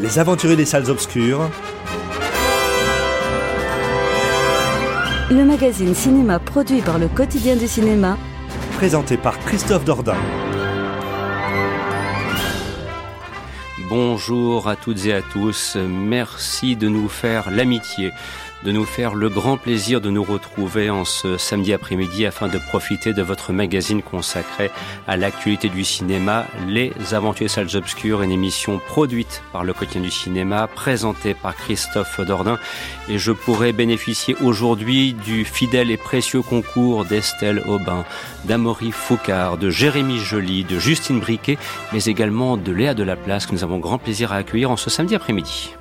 Les aventuriers des salles obscures. Le magazine cinéma produit par le quotidien du cinéma. Présenté par Christophe Dordain. Bonjour à toutes et à tous. Merci de nous faire l'amitié de nous faire le grand plaisir de nous retrouver en ce samedi après-midi afin de profiter de votre magazine consacré à l'actualité du cinéma, Les Aventures Salles Obscures, une émission produite par le quotidien du cinéma, présentée par Christophe Dordain. Et je pourrais bénéficier aujourd'hui du fidèle et précieux concours d'Estelle Aubin, d'Amory Foucard, de Jérémy Joly, de Justine Briquet, mais également de Léa Delaplace que nous avons grand plaisir à accueillir en ce samedi après-midi.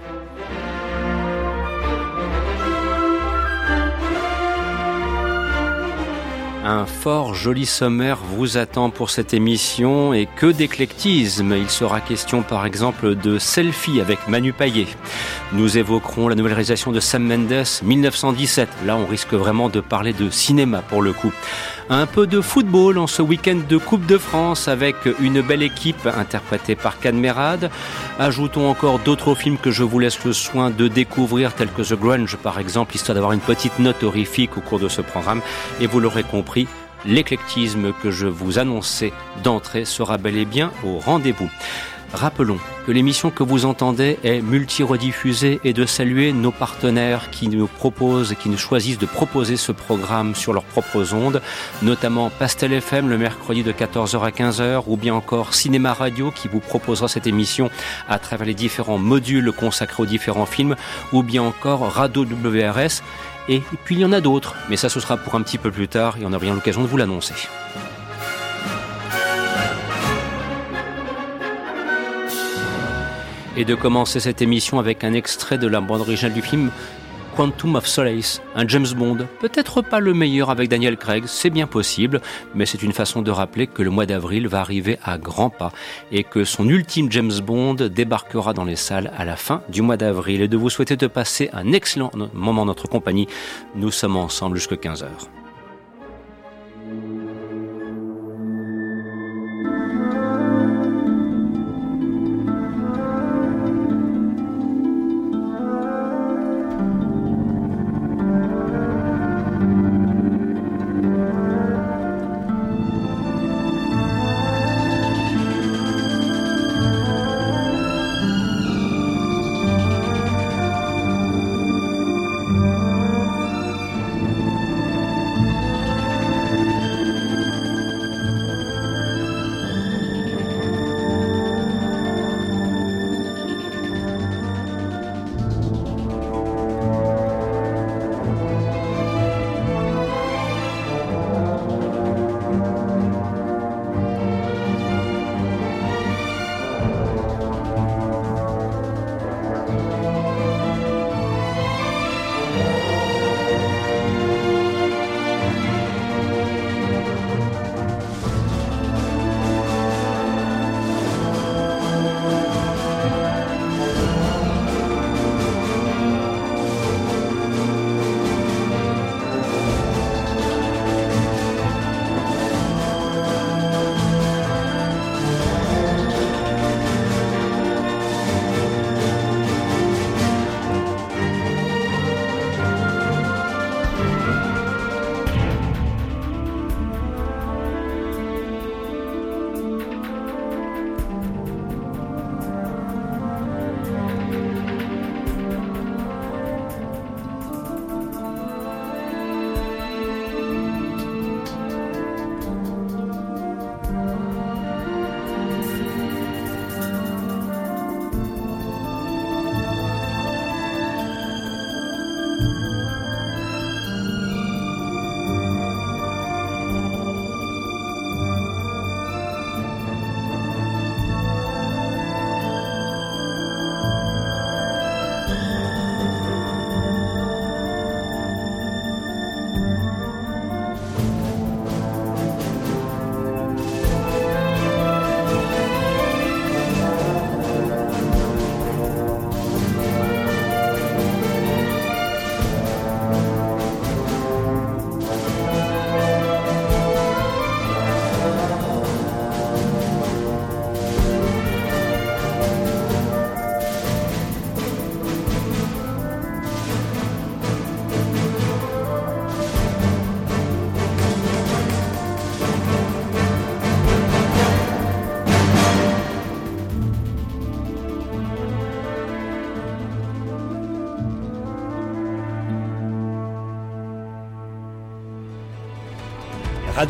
Un fort joli sommaire vous attend pour cette émission et que d'éclectisme. Il sera question par exemple de Selfie avec Manu Payet. Nous évoquerons la nouvelle réalisation de Sam Mendes 1917. Là, on risque vraiment de parler de cinéma pour le coup. Un peu de football en ce week-end de Coupe de France avec une belle équipe interprétée par Cadmerade. Ajoutons encore d'autres films que je vous laisse le soin de découvrir tels que The Grunge par exemple, histoire d'avoir une petite note horrifique au cours de ce programme. Et vous l'aurez compris, l'éclectisme que je vous annonçais d'entrée sera bel et bien au rendez-vous. Rappelons que l'émission que vous entendez est multi-rediffusée et de saluer nos partenaires qui nous proposent, qui nous choisissent de proposer ce programme sur leurs propres ondes, notamment Pastel FM le mercredi de 14h à 15h ou bien encore Cinéma Radio qui vous proposera cette émission à travers les différents modules consacrés aux différents films ou bien encore Radio WRS et puis il y en a d'autres, mais ça ce sera pour un petit peu plus tard et on aura bien l'occasion de vous l'annoncer. Et de commencer cette émission avec un extrait de la bande originale du film Quantum of Solace, un James Bond. Peut-être pas le meilleur avec Daniel Craig, c'est bien possible, mais c'est une façon de rappeler que le mois d'avril va arriver à grands pas et que son ultime James Bond débarquera dans les salles à la fin du mois d'avril et de vous souhaiter de passer un excellent moment en notre compagnie. Nous sommes ensemble jusqu'à 15 heures.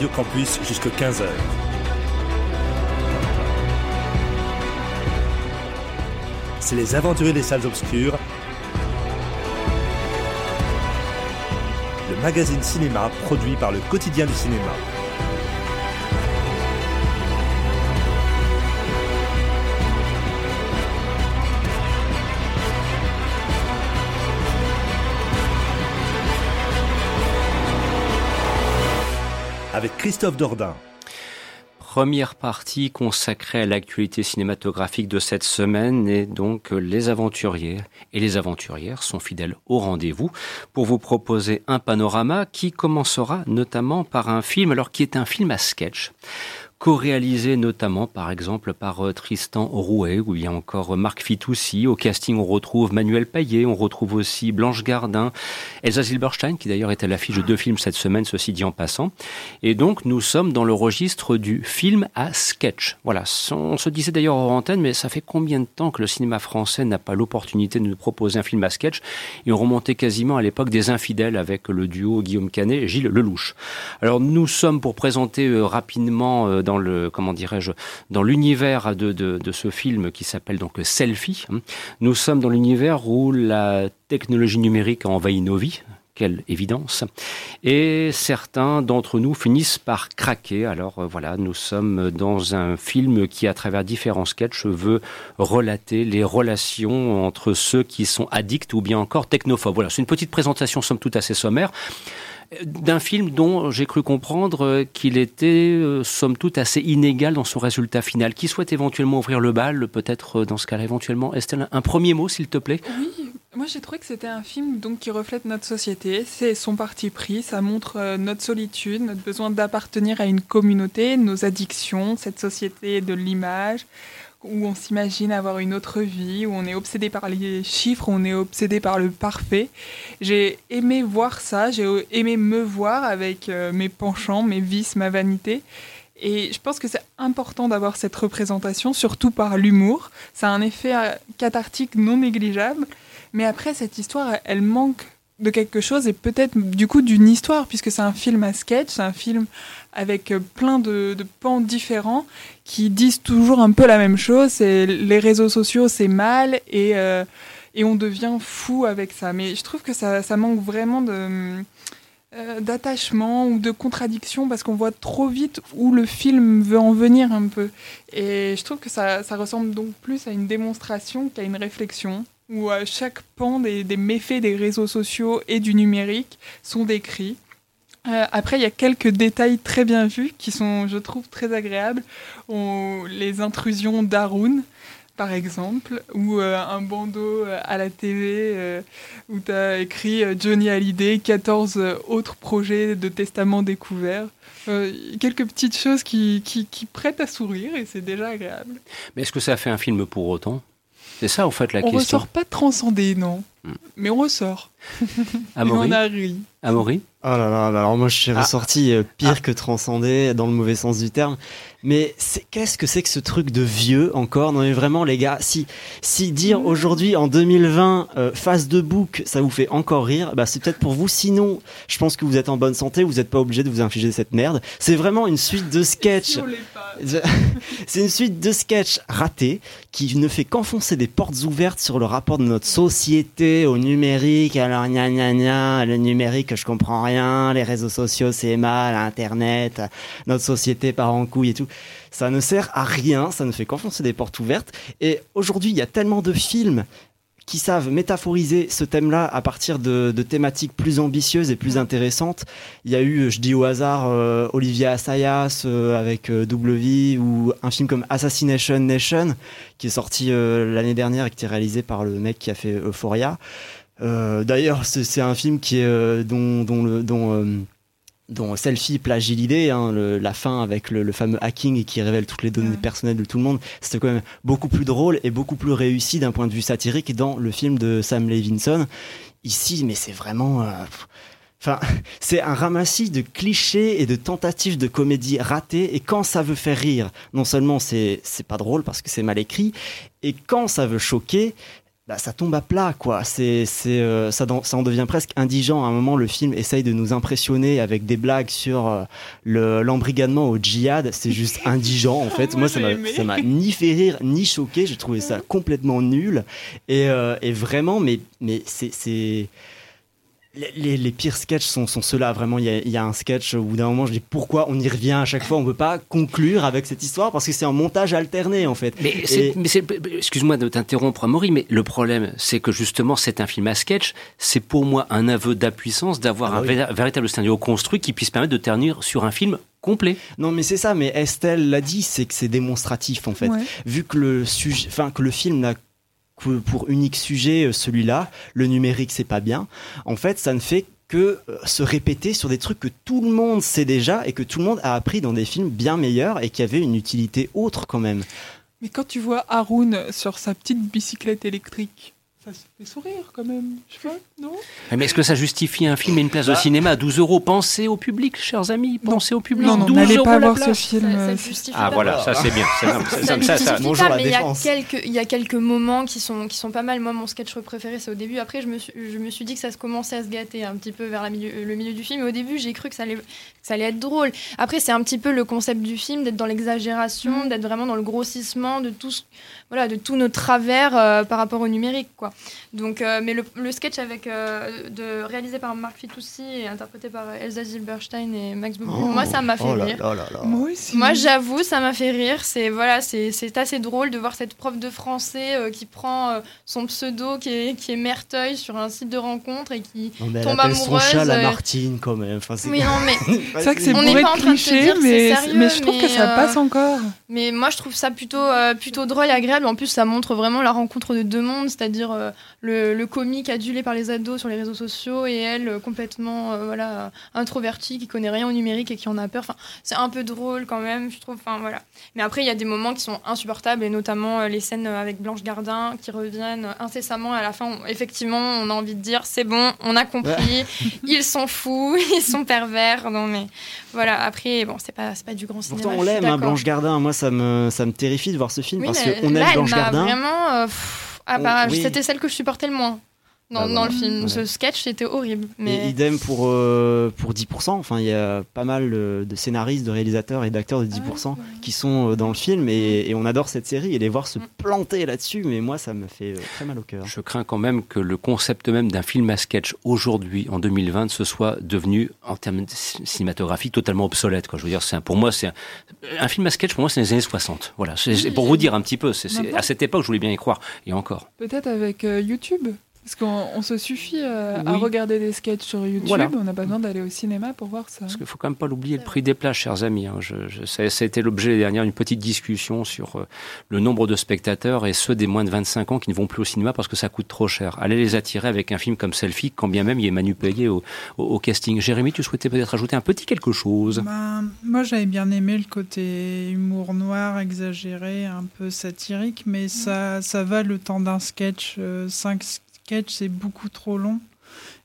Campus jusqu'à 15h. C'est les aventuriers des salles obscures. Le magazine cinéma produit par le quotidien du cinéma. Avec Christophe Dordain. Première partie consacrée à l'actualité cinématographique de cette semaine et donc les aventuriers et les aventurières sont fidèles au rendez-vous pour vous proposer un panorama qui commencera notamment par un film alors qui est un film à sketch co-réalisé notamment par exemple par euh, Tristan Rouet ou bien encore euh, Marc Fitoussi. Au casting, on retrouve Manuel Payet, on retrouve aussi Blanche Gardin, Elsa Zilberstein qui d'ailleurs est à l'affiche de deux films cette semaine, ceci dit en passant. Et donc nous sommes dans le registre du film à sketch. Voilà, on se disait d'ailleurs en antenne, mais ça fait combien de temps que le cinéma français n'a pas l'opportunité de nous proposer un film à sketch Et on remontait quasiment à l'époque des infidèles avec le duo Guillaume Canet et Gilles Lelouch. Alors nous sommes pour présenter euh, rapidement dans le comment dirais-je dans l'univers de, de, ce film qui s'appelle donc Selfie. Hein. Nous sommes dans l'univers où la technologie numérique a envahi nos vies. Quelle évidence. Et certains d'entre nous finissent par craquer. Alors euh, voilà, nous sommes dans un film qui, à travers différents sketchs, veut relater les relations entre ceux qui sont addicts ou bien encore technophobes. Voilà, c'est une petite présentation somme toute assez sommaire d'un film dont j'ai cru comprendre euh, qu'il était, euh, somme toute, assez inégal dans son résultat final. Qui souhaite éventuellement ouvrir le bal, peut-être euh, dans ce cas-là? Éventuellement Estelle, un premier mot, s'il te plaît Oui, moi j'ai trouvé que c'était un film donc, qui reflète notre société. C'est son parti pris, ça montre notre solitude, notre besoin d'appartenir à une communauté, nos addictions, cette société de l'image où on s'imagine avoir une autre vie, où on est obsédé par les chiffres, on est obsédé par le parfait. J'ai aimé voir ça, j'ai aimé me voir avec euh, mes penchants, mes vices, ma vanité. Et je pense que c'est important d'avoir cette représentation, surtout par l'humour. Ça a un effet euh, cathartique non négligeable. Mais après, cette histoire, elle manque de quelque chose et peut-être du coup d'une histoire, puisque c'est un film à sketch, c'est un film avec euh, plein de, pans différents qui disent toujours un peu la même chose. Les réseaux sociaux, c'est mal et, euh, et on devient fou avec ça. Mais je trouve que ça, manque vraiment euh, d'attachement ou de contradiction parce qu'on voit trop vite où le film veut en venir un peu. Et je trouve que ça, ressemble donc plus à une démonstration qu'à une réflexion où chaque pan des méfaits des réseaux sociaux et du numérique sont décrits. Euh, après, il y a quelques détails très bien vus qui sont, je trouve, très agréables. les intrusions d'Arun, par exemple, ou euh, un bandeau euh, à la TV où tu as écrit Johnny Hallyday, 14 autres projets de testament découverts. quelques petites choses qui, qui, qui prêtent à sourire et c'est déjà agréable. Mais est-ce que ça fait un film pour autant? C'est ça, en fait, la question. On ressort pas transcendé, non. Hmm. Mais on ressort. Amaury. on a ri. Amaury Oh là là, alors moi je suis ah. ressorti euh, pire ah. que transcendé dans le mauvais sens du terme. Mais qu'est-ce que c'est que ce truc de vieux encore? Non mais vraiment les gars, si si dire aujourd'hui en 2020 euh, face de bouc, ça vous fait encore rire, bah c'est peut-être pour vous. Sinon, je pense que vous êtes en bonne santé, vous n'êtes pas obligé de vous infliger cette merde. C'est vraiment une suite de sketchs. c'est une suite de sketchs ratés qui ne fait qu'enfoncer des portes ouvertes sur le rapport de notre société au numérique. Alors gna gna gna, le numérique, je comprends rien. Les réseaux sociaux, c'est mal. Internet, notre société part en couille et tout. Ça ne sert à rien, ça ne fait qu'enfoncer des portes ouvertes. Et aujourd'hui, il y a tellement de films qui savent métaphoriser ce thème-là à partir de, thématiques plus ambitieuses et plus intéressantes. Il y a eu, je dis au hasard, euh, Olivia Assayas euh, avec euh, Double V ou un film comme Assassination Nation qui est sorti l'année dernière et qui est réalisé par le mec qui a fait Euphoria. D'ailleurs, c'est un film qui est dont, dont le dont dont Selfie plagie l'idée, hein, la fin avec le, fameux hacking qui révèle toutes les données personnelles de tout le monde, c'était quand même beaucoup plus drôle et beaucoup plus réussi d'un point de vue satirique dans le film de Sam Levinson. Ici, mais c'est vraiment... Euh, enfin, c'est un ramassis de clichés et de tentatives de comédie ratées. Et quand ça veut faire rire, non seulement c'est c'est pas drôle parce que c'est mal écrit, et quand ça veut choquer, bah, ça tombe à plat, quoi. C'est, c'est, euh, ça, ça en devient presque indigent. À un moment, le film essaye de nous impressionner avec des blagues sur euh, le, l'embrigadement au djihad. C'est juste indigent, en fait. Moi, ça, m'a, ça m'a ni fait rire, ni choqué. J'ai trouvé ça complètement nul. Et, euh, et vraiment, mais, mais c'est, c'est, les, les, pires sketchs sont, sont ceux-là. Vraiment, il y, y, a un sketch où d'un moment, je dis pourquoi on y revient à chaque fois? On ne peut pas conclure avec cette histoire parce que c'est un montage alterné, en fait. Mais, Et... mais excuse-moi de t'interrompre, Amaury, mais le problème, c'est que justement, c'est un film à sketch. C'est pour moi un aveu d'impuissance d'avoir ah, un oui. véritable scénario construit qui puisse permettre de tenir sur un film complet. Non, mais c'est ça. Mais Estelle l'a dit, c'est que c'est démonstratif, en fait. Ouais. Vu que le sujet, enfin que le film n'a pour unique sujet euh, celui-là, le numérique c'est pas bien. En fait, ça ne fait que euh, se répéter sur des trucs que tout le monde sait déjà et que tout le monde a appris dans des films bien meilleurs et qui avaient une utilité autre quand même. Mais quand tu vois Haroun sur sa petite bicyclette électrique, ça fait sourire quand même, je sais pas, non? Mais est-ce que ça justifie un film et une place bah. de cinéma? À 12 euros Pensez au public, chers amis, pensez au public. Non, non, 12 n'allez euros pas voir ce film. Ça, ça justifie ah pas. voilà, ça c'est bien. Ça, Ça, ça, ça, justifie bonjour pas, mais il y a défense. quelques, il y a quelques moments qui sont, qui sont pas mal. Moi, mon sketch préféré, c'est au début. Après, je me, suis, je me suis dit que ça se commençait à se gâter un petit peu vers la milieu, le milieu du film. Et au début, j'ai cru que ça allait, que ça allait être drôle. Après, c'est un petit peu le concept du film, d'être dans l'exagération, Mm. d'être vraiment dans le grossissement de tout, ce- voilà, de tous nos travers euh, par rapport au numérique, quoi. Donc, euh, mais le, le sketch avec, euh, de, réalisé par Marc Fitoussi et interprété par Elsa Zilberstein et Max Boublil, Oh, moi, ça m'a fait oh là rire. là là là. Moi aussi. Moi, j'avoue, ça m'a fait rire. C'est voilà, c'est c'est assez drôle de voir cette prof de français euh, qui prend euh, son pseudo qui est, qui est Merteuil sur un site de rencontre et qui. Non, mais elle tombe appelle son amoureuse, chat la Martine quand même. Enfin, c'est- Oui, non, mais C'est vrai que c'est On bourré n'est pas de en train de te clichés, mais, sérieux, mais je trouve que ça euh, passe encore. mais moi, je trouve ça plutôt euh, plutôt drôle et agréable. En plus, ça montre vraiment la rencontre de deux mondes, c'est-à-dire euh, le, le comique adulé par les ados sur les réseaux sociaux et elle euh, complètement euh, voilà introvertie qui connaît rien au numérique et qui en a peur. Enfin, c'est un peu drôle quand même, je trouve. Enfin voilà. Mais après, il y a des moments qui sont insupportables et notamment les scènes avec Blanche Gardin qui reviennent incessamment. À la fin, on- effectivement, on a envie de dire c'est bon, on a compris. ils sont fous, ils sont pervers. Non mais voilà. Après, bon, c'est pas c'est pas du grand cinéma. Pourtant, on l'aime, hein. Blanche Gardin. Moi, ça me, ça me terrifie de voir ce film Oui, parce qu'on aime Blanche m'a Gardin. Vraiment, euh, ah On- bah, oui. c'était celle que je supportais le moins dans, Bah dans le film. Ouais. Ce sketch, c'était horrible. Et idem pour, euh, pour 10%. Enfin, il y a pas mal euh, de scénaristes, de réalisateurs et d'acteurs de 10% qui sont euh, dans le film et, et on adore cette série et les voir se Mm. planter là-dessus. Mais moi, ça me fait euh, très mal au cœur. Je crains quand même que le concept même d'un film à sketch aujourd'hui, en 2020, ce soit devenu, en termes de c- cinématographiques, totalement obsolète. Quoi. Je veux dire, c'est pour moi, c'est un, un film à sketch. Pour moi, c'est les années 60. Voilà. C'est- pour vous dire un petit peu. C'est- à cette époque, je voulais bien y croire. Et encore. Peut-être avec euh, YouTube? Parce qu'on on se suffit euh, à regarder des sketchs sur YouTube. Voilà. On n'a pas besoin d'aller au cinéma pour voir ça. Parce qu'il faut quand même pas l'oublier le prix des places, chers amis. hein. Je, je- ça, ça a été l'objet dernière d'une petite discussion sur euh, le nombre de spectateurs et ceux des moins de 25 ans qui ne vont plus au cinéma parce que ça coûte trop cher. Allez les attirer avec un film comme Selfie, quand bien même il est Manu Payet au, au, au casting. Jérémy, tu souhaitais peut-être ajouter un petit quelque chose? Ben, moi, j'avais bien aimé le côté humour noir, exagéré, un peu satirique, mais ça, ça va le temps d'un sketch. Euh, c'est beaucoup trop long.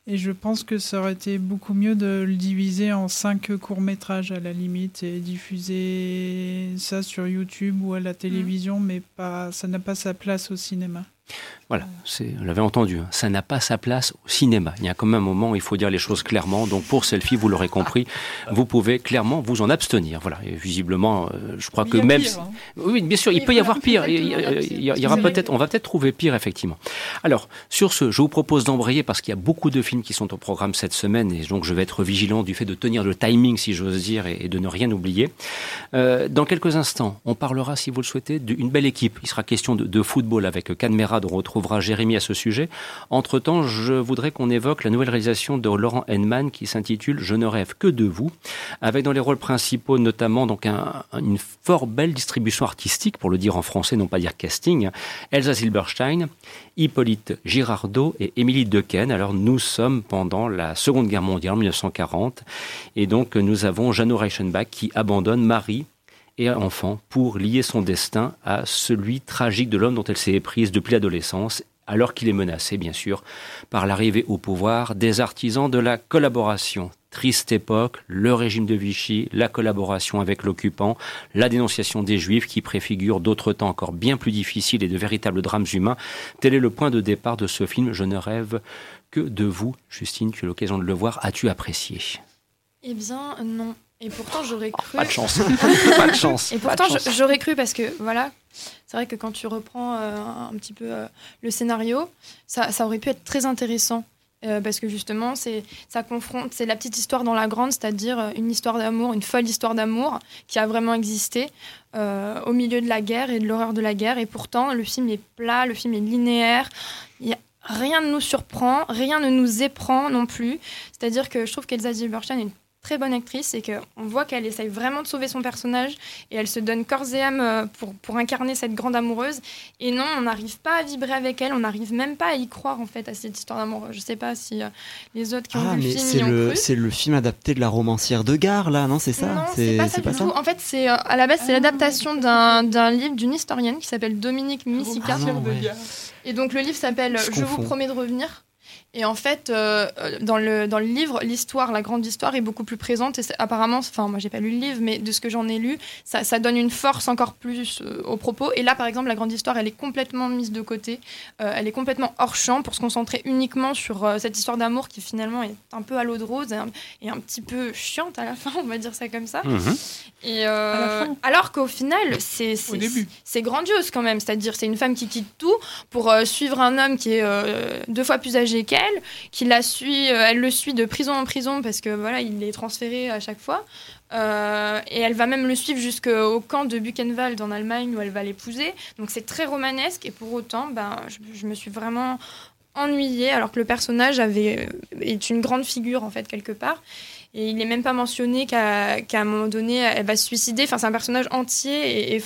Et je pense que ça aurait été beaucoup mieux de le diviser en cinq courts-métrages à la limite et diffuser ça sur YouTube ou à la télévision, mais pas, ça n'a pas sa place au cinéma. Voilà, c'est, on l'avait entendu, hein. ça n'a pas sa place au cinéma. Il y a quand même un moment où il faut dire les choses clairement. Donc pour Selfie, vous l'aurez compris, vous pouvez clairement vous en abstenir. Voilà, et visiblement, euh, je crois que même... pire, hein. Oui, bien sûr, il peut y avoir pire. Il y, il il aura peut-être, on va peut-être trouver pire, effectivement. Alors, sur ce, je vous propose d'embrayer parce qu'il y a beaucoup de films qui sont au programme cette semaine et donc je vais être vigilant du fait de tenir le timing, si j'ose dire, et, et de ne rien oublier. Euh, dans quelques instants, on parlera, si vous le souhaitez, d'une belle équipe. Il sera question de, de football avec Canmera, on retrouvera Jérémy à ce sujet. Entre-temps, je voudrais qu'on évoque la nouvelle réalisation de Laurent Henman qui s'intitule Je ne rêve que de vous, avec dans les rôles principaux notamment donc un- une fort belle distribution artistique, pour le dire en français, non pas dire casting, Elsa Silberstein, Hippolyte Girardot et Émilie Dequesne. Alors nous sommes pendant la Seconde Guerre mondiale, en 1940, et donc nous avons Jeannot Reichenbach qui abandonne Marie et enfant pour lier son destin à celui tragique de l'homme dont elle s'est éprise depuis l'adolescence alors qu'il est menacé, bien sûr, par l'arrivée au pouvoir des artisans de la collaboration. Triste époque, le régime de Vichy, la collaboration avec l'occupant, la dénonciation des juifs qui préfigurent d'autres temps encore bien plus difficiles et de véritables drames humains. Tel est le point de départ de ce film. Je ne rêve que de vous, Justine, tu as l'occasion de le voir. As-tu apprécié? Eh bien, non. Et pourtant, j'aurais cru. Pas de chance. pas de chance. Et pourtant, j'aurais cru parce que, voilà, c'est vrai que quand tu reprends euh, un petit peu euh, le scénario, ça, ça, aurait pu être très intéressant. Euh, parce que justement, c'est ça confronte, c'est la petite histoire dans la grande, c'est-à-dire une histoire d'amour, une folle histoire d'amour qui a vraiment existé au milieu de la guerre et de l'horreur de la guerre. Et pourtant, le film est plat, le film est linéaire. Il y a, rien ne nous surprend, rien ne nous éprend non plus. C'est-à-dire que je trouve qu'Elsa Zilberstein est une très bonne actrice et qu'on voit qu'elle essaye vraiment de sauver son personnage et elle se donne corps et âme euh, pour, pour incarner cette grande amoureuse. Et non, on n'arrive pas à vibrer avec elle, on n'arrive même pas à y croire en fait à cette histoire d'amour. Je sais pas si euh, les autres qui ont ah, vu le film y ont C'est le film adapté de la romancière de Gare là, non C'est ça Non, c'est pas ça du tout. En fait, c'est euh, à la base c'est ah. l'adaptation d'un livre d'une historienne qui s'appelle Dominique Missika. Ah, et donc le livre s'appelle Je, Je vous promets de revenir. Et en fait, euh, dans, le, dans le livre, l'histoire, la grande histoire est beaucoup plus présente. Et apparemment, enfin, moi, j'ai pas lu le livre, mais de ce que j'en ai lu, ça, ça, donne une force encore plus euh, au propos. Et là, par exemple, la grande histoire, elle est complètement mise de côté. Euh, elle est complètement hors champ pour se concentrer uniquement sur cette histoire d'amour qui finalement est un peu à l'eau de rose et un, petit peu chiante à la fin, on va dire ça comme ça. Mhm. Et alors qu'au final, c'est c'est grandiose quand même. C'est-à-dire, c'est une femme qui quitte tout pour suivre un homme qui est deux fois plus âgé qu'elle qui la suit, euh, elle le suit de prison en prison parce que voilà, il est transféré à chaque fois. Euh, et elle va même le suivre jusqu'au camp de Buchenwald en Allemagne où elle va l'épouser. Donc c'est très romanesque et pour autant, ben, je, me suis vraiment ennuyée alors que le personnage avait, euh, est une grande figure en fait quelque part. Et il n'est même pas mentionné qu'à un moment donné, elle va se suicider. Enfin, c'est un personnage entier et,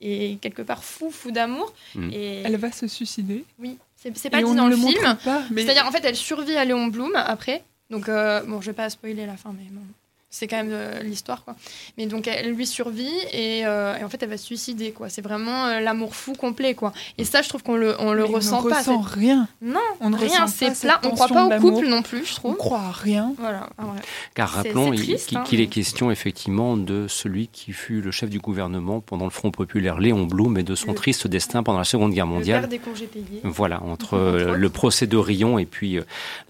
et, quelque part fou, fou d'amour. Mm. Et... Elle va se suicider Oui. C'est pas dit dans le, film. C'est-à-dire, en fait, elle survit à Léon Blum après. Donc, euh, bon, je vais pas spoiler la fin, mais bon c'est quand même euh, l'histoire quoi. Mais donc elle lui survit et, euh, et, en fait elle va se suicider quoi. C'est vraiment euh, l'amour fou complet quoi. Et ça je trouve qu'on le on le ressent on pas ressent rien. Non on rien c'est plat. On croit pas au couple non plus je trouve. On croit à rien. Voilà ah car rappelons hein. qu'il est question effectivement de celui qui fut le chef du gouvernement pendant le Front populaire Léon Blum et de son triste destin pendant la Seconde Guerre mondiale. le des congés payés. Voilà entre le procès de Rion et puis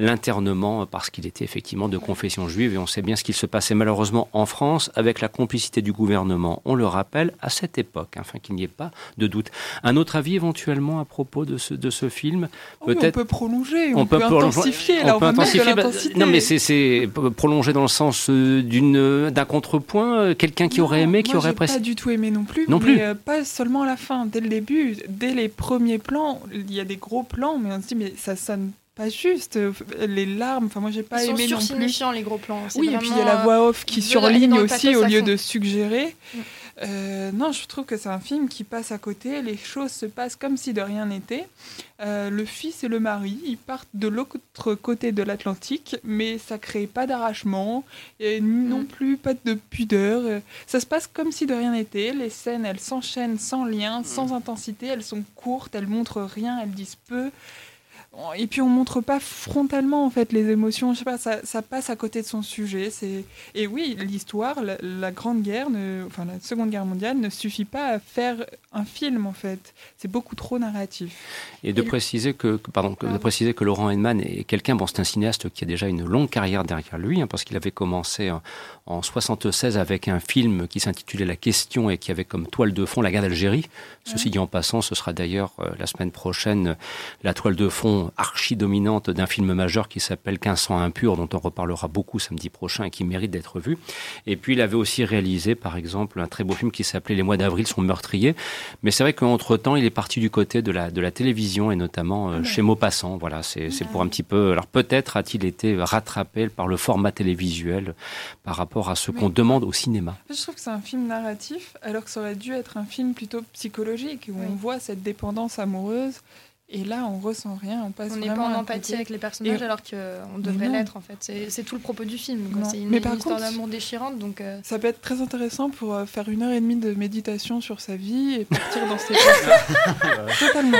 l'internement parce qu'il était effectivement de confession juive et on sait bien ce qu'il se passe malheureusement en France avec la complicité du gouvernement, on le rappelle, à cette époque, hein, afin qu'il n'y ait pas de doute. Un autre avis éventuellement à propos de ce, de ce film Peut-être. on peut prolonger, on, peut, intensifier. on, peut intensifier. Bah, non, mais c'est prolonger dans le sens euh, d'une d'un contrepoint, euh, quelqu'un qui aurait aimé, qui aurait presque. Pas du tout aimé non plus. Non mais plus. Euh, pas seulement à la fin, dès le début, dès les premiers plans, il y a des gros plans, mais on se dit mais ça sonne pas juste. Euh, les larmes, enfin moi j'ai pas Ils aimé sont non plus. les gros plans. Oui, et puis il y a la voix off qui surligne aussi au lieu de suggérer. Mm. Euh, non, je trouve que c'est un film qui passe à côté. Les choses se passent comme si de rien n'était. Euh, le fils et le mari, ils partent de l'autre côté de l'Atlantique, mais ça crée pas d'arrachement et non mm. plus pas de pudeur. Ça se passe comme si de rien n'était. Les scènes, elles s'enchaînent sans lien, sans intensité. Elles sont courtes, elles montrent rien, elles disent peu et puis on montre pas frontalement en fait les émotions. Je sais pas, ça, ça passe à côté de son sujet. C'est et oui, l'histoire, la, Grande Guerre, ne, enfin la Seconde Guerre mondiale, ne suffit pas à faire un film en fait. C'est beaucoup trop narratif. Et de préciser que, pardon, de préciser que Laurent Henman est quelqu'un, bon, c'est un cinéaste qui a déjà une longue carrière derrière lui, hein, parce qu'il avait commencé en, en 76 avec un film qui s'intitulait La Question et qui avait comme toile de fond la guerre d'Algérie. Ceci dit en passant, ce sera d'ailleurs euh, la semaine prochaine la toile de fond archi-dominante d'un film majeur qui s'appelle 1500 impur, dont on reparlera beaucoup samedi prochain et qui mérite d'être vu. Et puis il avait aussi réalisé, par exemple, un très beau film qui s'appelait Les mois d'avril sont meurtriers. Mais c'est vrai qu'entre-temps, il est parti du côté de la, de la télévision et notamment euh, chez Maupassant. Voilà, c'est pour un petit peu... Alors peut-être a-t-il été rattrapé par le format télévisuel par rapport à ce qu'on demande au cinéma. Je trouve que c'est un film narratif, alors que ça aurait dû être un film plutôt psychologique, où on voit cette dépendance amoureuse et là, on ressent rien, on passe On n'est pas en empathie avec les personnages alors qu'on devrait l'être en fait. C'est tout le propos du film. C'est une, Mais histoire d'amour déchirante. Donc euh, Ça peut être très intéressant pour euh, faire une heure et demie de méditation sur sa vie et partir dans ces choses Totalement.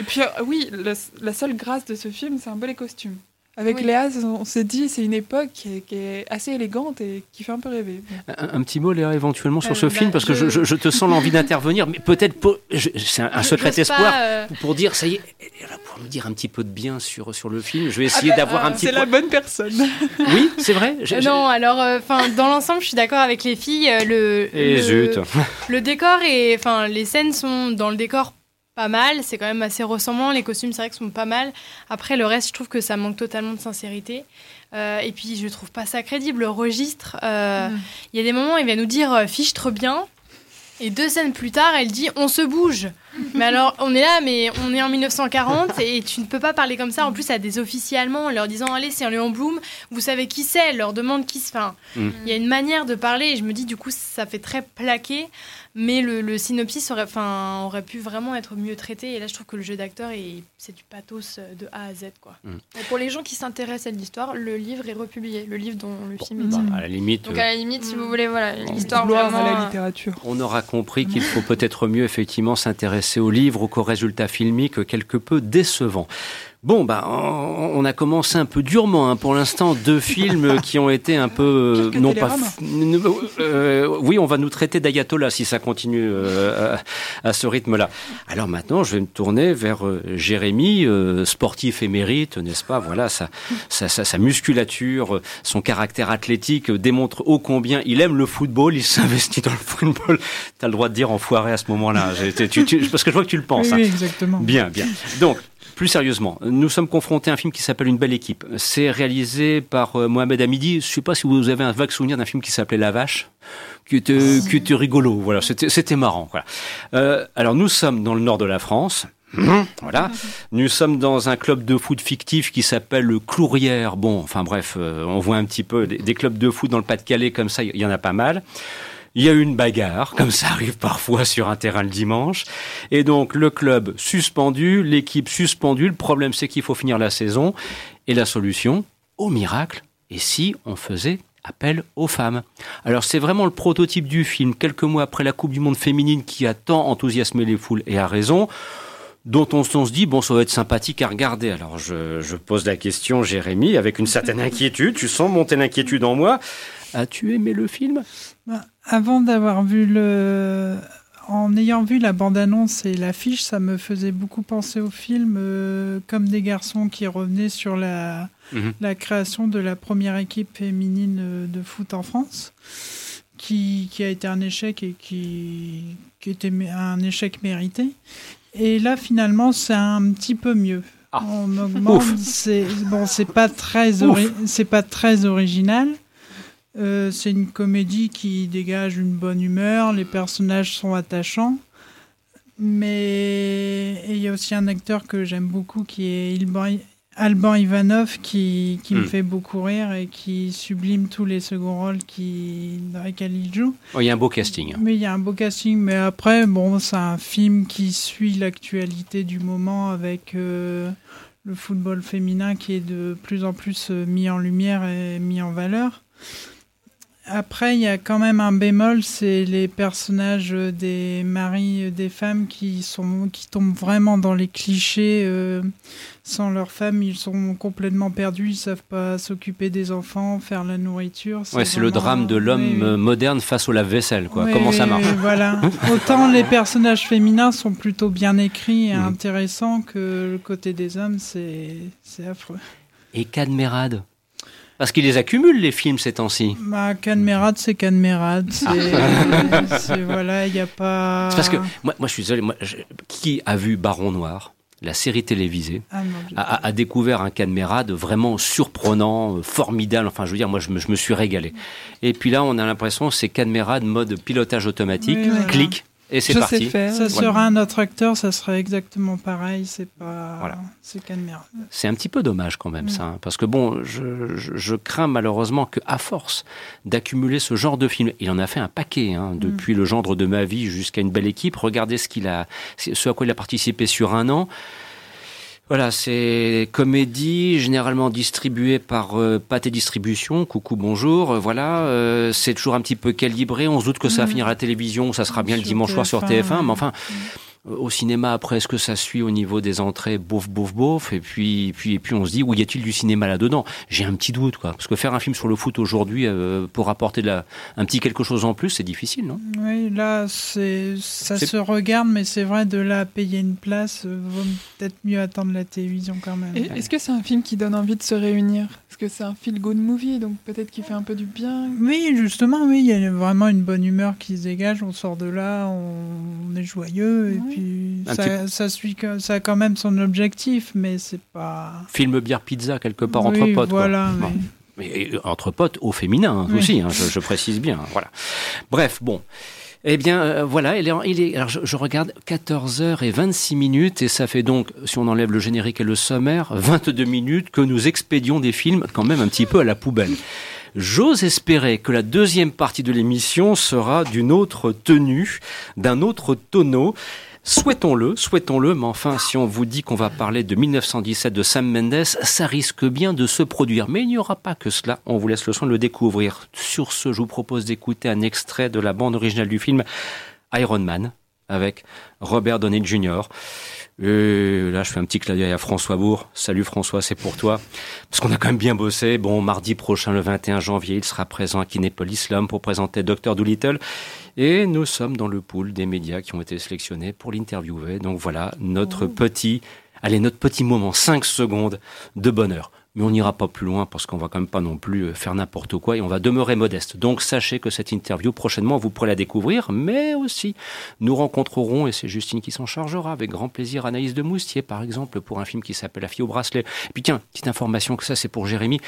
Et puis, euh, oui, le- la seule grâce de ce film, c'est un peu les costumes. Avec Oui. Léa, on s'est dit, c'est une époque qui est, qui est assez élégante et qui fait un peu rêver. Un, un petit mot, Léa, éventuellement sur Euh, ce bah, film, parce que je, je- je- je te sens l'envie d'intervenir, mais peut-être c'est un, secret espoir pas, euh, pour, dire, ça y est, elle pour nous dire un petit peu de bien sur, sur le film. Je vais essayer Ah bah, d'avoir ah, un petit C'est la bonne personne. Oui, c'est vrai. Euh, non, alors, euh, enfin, dans l'ensemble, je suis d'accord avec les filles. euh, le, Et le, zut. le décor et, enfin, les scènes sont dans le décor pas mal. C'est quand même assez ressemblant. Les costumes, c'est vrai que sont pas mal. Après, le reste, je trouve que ça manque totalement de sincérité. Euh, et puis, je trouve pas ça crédible. Le registre, euh, il Mm. y a des moments, il va nous dire euh, fiche trop bien. Et deux scènes plus tard, elle dit on se bouge. Mais alors, on est là, mais on est en 1940 et tu ne peux pas parler comme ça. En plus, à des officiers allemands, en leur disant allez, c'est un Léon Blum, vous savez qui c'est Elle leur demande qui se. Enfin, Mm. il y a une manière de parler et je me dis du coup, ça fait très plaqué. Mais le, le synopsis aurait, enfin, aurait pu vraiment être mieux traité. Et là, je trouve que le jeu d'acteur, est- c'est du pathos euh, de A à Z. Quoi. Et pour les gens qui s'intéressent à l'histoire, le livre est republié, le livre dont le film est Bah, à la limite. Donc euh, à la limite, si Mm. vous voulez, voilà, On l'histoire gloire vraiment. à la euh, littérature. On aura compris qu'il faut peut-être mieux effectivement s'intéresser au livre ou qu'au résultat filmique quelque peu décevant. Bon, bah, on a commencé un peu durement. hein. Pour l'instant, deux films qui ont été un peu euh, Quelques non pas. téléramas. f- euh, oui, on va nous traiter d'ayatollah si ça continue euh, à, à ce rythme-là. Alors maintenant, je vais me tourner vers euh, Jérémy, euh, sportif émérite, n'est-ce pas? Voilà, sa, sa, sa, sa musculature, son caractère athlétique démontre ô combien il aime le football. Il s'investit dans le football. T'as le droit de dire enfoiré à ce moment-là. J'ai- tu- tu- parce que je vois que tu le penses. oui, hein. oui, exactement. Bien, bien. Donc, plus sérieusement, nous sommes confrontés à un film qui s'appelle Une belle équipe. C'est réalisé par euh, Mohamed Hamidi. Je sais pas si vous avez un vague souvenir d'un film qui s'appelait La Vache, qui était, rigolo. Voilà, c'était, marrant. Euh, alors, nous sommes dans le nord de la France. Voilà. Nous sommes dans un club de foot fictif qui s'appelle le Clourière. Bon, enfin bref, euh, on voit un petit peu des clubs de foot dans le Pas-de-Calais comme ça, il y en a pas mal. Il y a eu une bagarre, comme ça arrive parfois sur un terrain le dimanche. Et donc le club suspendu, l'équipe suspendue. Le problème c'est qu'il faut finir la saison. Et la solution, au miracle, et si on faisait appel aux femmes Alors c'est vraiment le prototype du film, quelques mois après la Coupe du Monde féminine qui a tant enthousiasmé les foules et a raison dont on, se dit, bon, ça va être sympathique à regarder. Alors, je, je pose la question, Jérémy, avec une certaine inquiétude. Tu sens monter l'inquiétude en moi. As-tu aimé le film? Bah, avant d'avoir vu le. En ayant vu la bande-annonce et l'affiche, ça me faisait beaucoup penser au film euh, Comme des garçons qui revenaient sur la, Mhm. la création de la première équipe féminine euh, de foot en France, qui, qui a été un échec et qui, qui était un échec mérité. Et là, finalement, c'est un petit peu mieux. Ah. On augmente. C'est bon, c'est pas très c'est pas très original. Euh, c'est une comédie qui dégage une bonne humeur, les personnages sont attachants. Mais il y a aussi un acteur que j'aime beaucoup qui est Alban Ivanov qui, qui me Hmm. fait beaucoup rire et qui sublime tous les seconds rôles qui, dans lesquels il joue. Oh, Il y a un beau casting. Mais il y a un beau casting. Mais après, bon, c'est un film qui suit l'actualité du moment avec euh, le football féminin qui est de plus en plus euh, mis en lumière et mis en valeur. Après, il y a quand même un bémol, c'est les personnages des maris des femmes qui sont qui tombent vraiment dans les clichés. euh, sans leur femme, ils sont complètement perdus, ils savent pas s'occuper des enfants, faire la nourriture. Ouais, c'est le drame de l'homme oui, oui. euh, moderne face au lave-vaisselle, quoi. Oui, Comment ça marche Voilà. Autant les personnages féminins sont plutôt bien écrits et Mhm. intéressants que le côté des hommes, c'est c'est affreux. Et Cadmerade? Parce qu'ils les accumulent, les films, ces temps-ci. Bah, Canmerade, c'est Canmerade. C'est c'est- voilà, il n'y a pas. C'est parce que, moi, moi, je suis désolé, moi, je- qui a vu Baron Noir la série télévisée, Ah, non, a, découvert un Cadmerade vraiment surprenant, euh, formidable. Enfin, je veux dire, moi, je me, je me suis régalé. Et puis là, on a l'impression c'est Cadmerade mode pilotage automatique, Oui, clic, et c'est Je parti. sais faire. Ça sera un autre acteur, ça serait exactement pareil. C'est pas. Voilà. C'est. C'est un petit peu dommage quand même Mm. ça, hein, parce que bon, je, je- je crains malheureusement que à force d'accumuler ce genre de film, il en a fait un paquet, hein, depuis le gendre de ma vie jusqu'à une belle équipe. Regardez ce qu'il a, ce à quoi il a participé sur un an. Voilà, c'est comédie généralement distribuée par euh, Pâté Distribution. Coucou, bonjour. euh, voilà, euh, c'est toujours un petit peu calibré. On se doute que ça va Mm. finir à la télévision, ça sera bien le dimanche soir sur TF1, TF1, mais enfin. Au cinéma après est-ce que ça suit au niveau des entrées bof bof bof et puis puis et puis on se dit où y a-t-il du cinéma là-dedans? J'ai un petit doute quoi. Parce que faire un film sur le foot aujourd'hui euh, pour apporter de la, un petit quelque chose en plus c'est difficile non? Oui là c'est ça se regarde mais c'est vrai de là payer une place euh, vaut peut-être mieux attendre la télévision quand même. Est-ce que c'est un film qui donne envie de se réunir? Parce que c'est un feel good movie donc peut-être qu'il fait un peu du bien? Oui justement oui il y a vraiment une bonne humeur qui se dégage on sort de là on est joyeux et puis ça, ça, suit, ça a quand même son objectif, mais c'est pas. Film bière pizza quelque part entre potes. Voilà. Mais... entre potes au féminin hein, aussi, hein, je, je, précise bien. Voilà. Bref, bon. Eh bien, euh, voilà, il est, il est, alors je, je, regarde 14h26 minutes et ça fait donc, si on enlève le générique et le sommaire, 22 minutes que nous expédions des films quand même un petit peu à la poubelle. J'ose espérer que la deuxième partie de l'émission sera d'une autre tenue, d'un autre tonneau. Souhaitons-le, souhaitons-le, mais enfin, si on vous dit qu'on va parler de 1917 de Sam Mendes, ça risque bien de se produire. Mais il n'y aura pas que cela, on vous laisse le soin de le découvrir. Sur ce, je vous propose d'écouter un extrait de la bande originale du film Iron Man, avec Robert Downey Jr. Et là, je fais un petit clin d'œil à François Bourg. Salut François, c'est pour toi. Parce qu'on a quand même bien bossé. Bon, mardi prochain, le 21 janvier, il sera présent à Kinépolis l'homme pour présenter Dr. Doolittle. Et nous sommes dans le pool des médias qui ont été sélectionnés pour l'interviewer. Donc voilà, notre petit, allez, notre petit moment, 5 secondes de bonheur mais on n'ira pas plus loin parce qu'on va quand même pas non plus euh, faire n'importe quoi et on va demeurer modeste. Donc sachez que cette interview prochainement vous pourrez la découvrir, mais aussi nous rencontrerons et c'est Justine qui s'en chargera avec grand plaisir Anaïs de Moustier par exemple pour un film qui s'appelle La fille au bracelet. Et puis tiens, petite information que ça c'est pour Jérémy.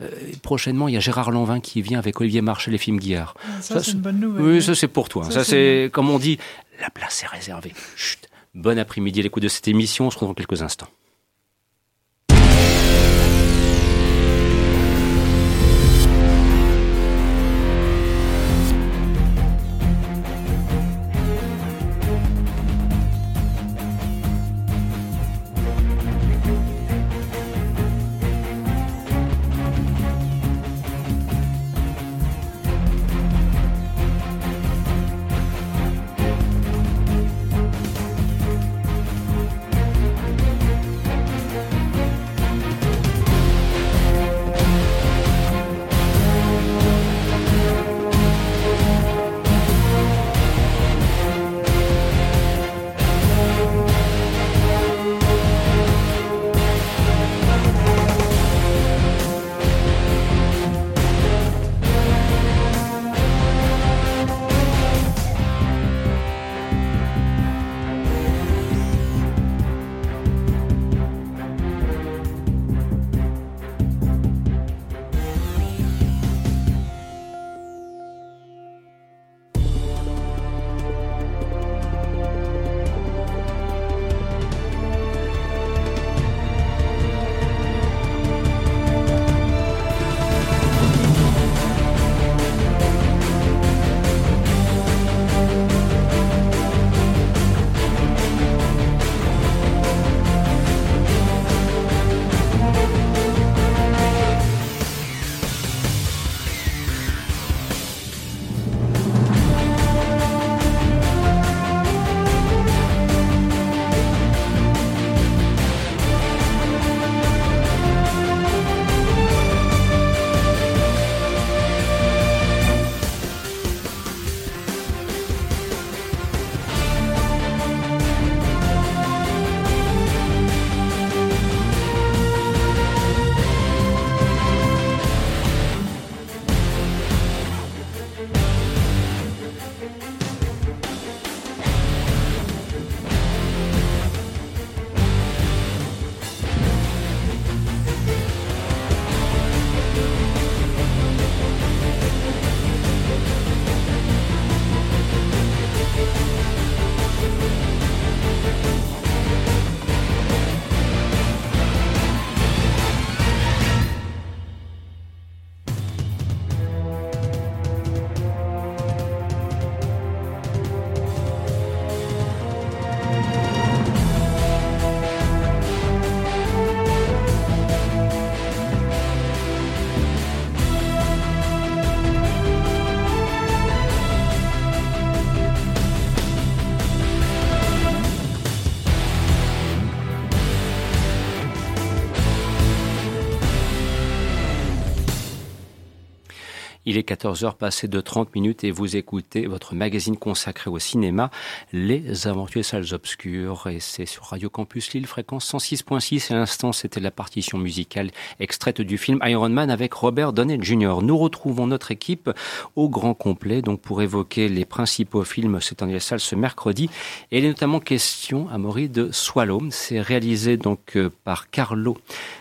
Euh, prochainement il y a Gérard Lanvin qui vient avec Olivier Marchais les films Guillard. Ah, ça, ça c'est une bonne nouvelle. Oui, ça c'est pour toi. Ça, ça c'est comme on dit, la place est réservée. Chut. Bon après-midi à l'écoute de cette émission. On se retrouve dans quelques instants. Il est 14h passé de 30 minutes et vous écoutez votre magazine consacré au cinéma, Les Aventures Salles Obscures. Et c'est sur Radio Campus Lille, fréquence 106.6. Et à l'instant, c'était la partition musicale extraite du film Iron Man avec Robert Downey Jr. Nous retrouvons notre équipe au grand complet, donc pour évoquer les principaux films c'est dans les salles ce mercredi. Et il est notamment question, à Maury, de Swallow. C'est réalisé donc euh, par Carlo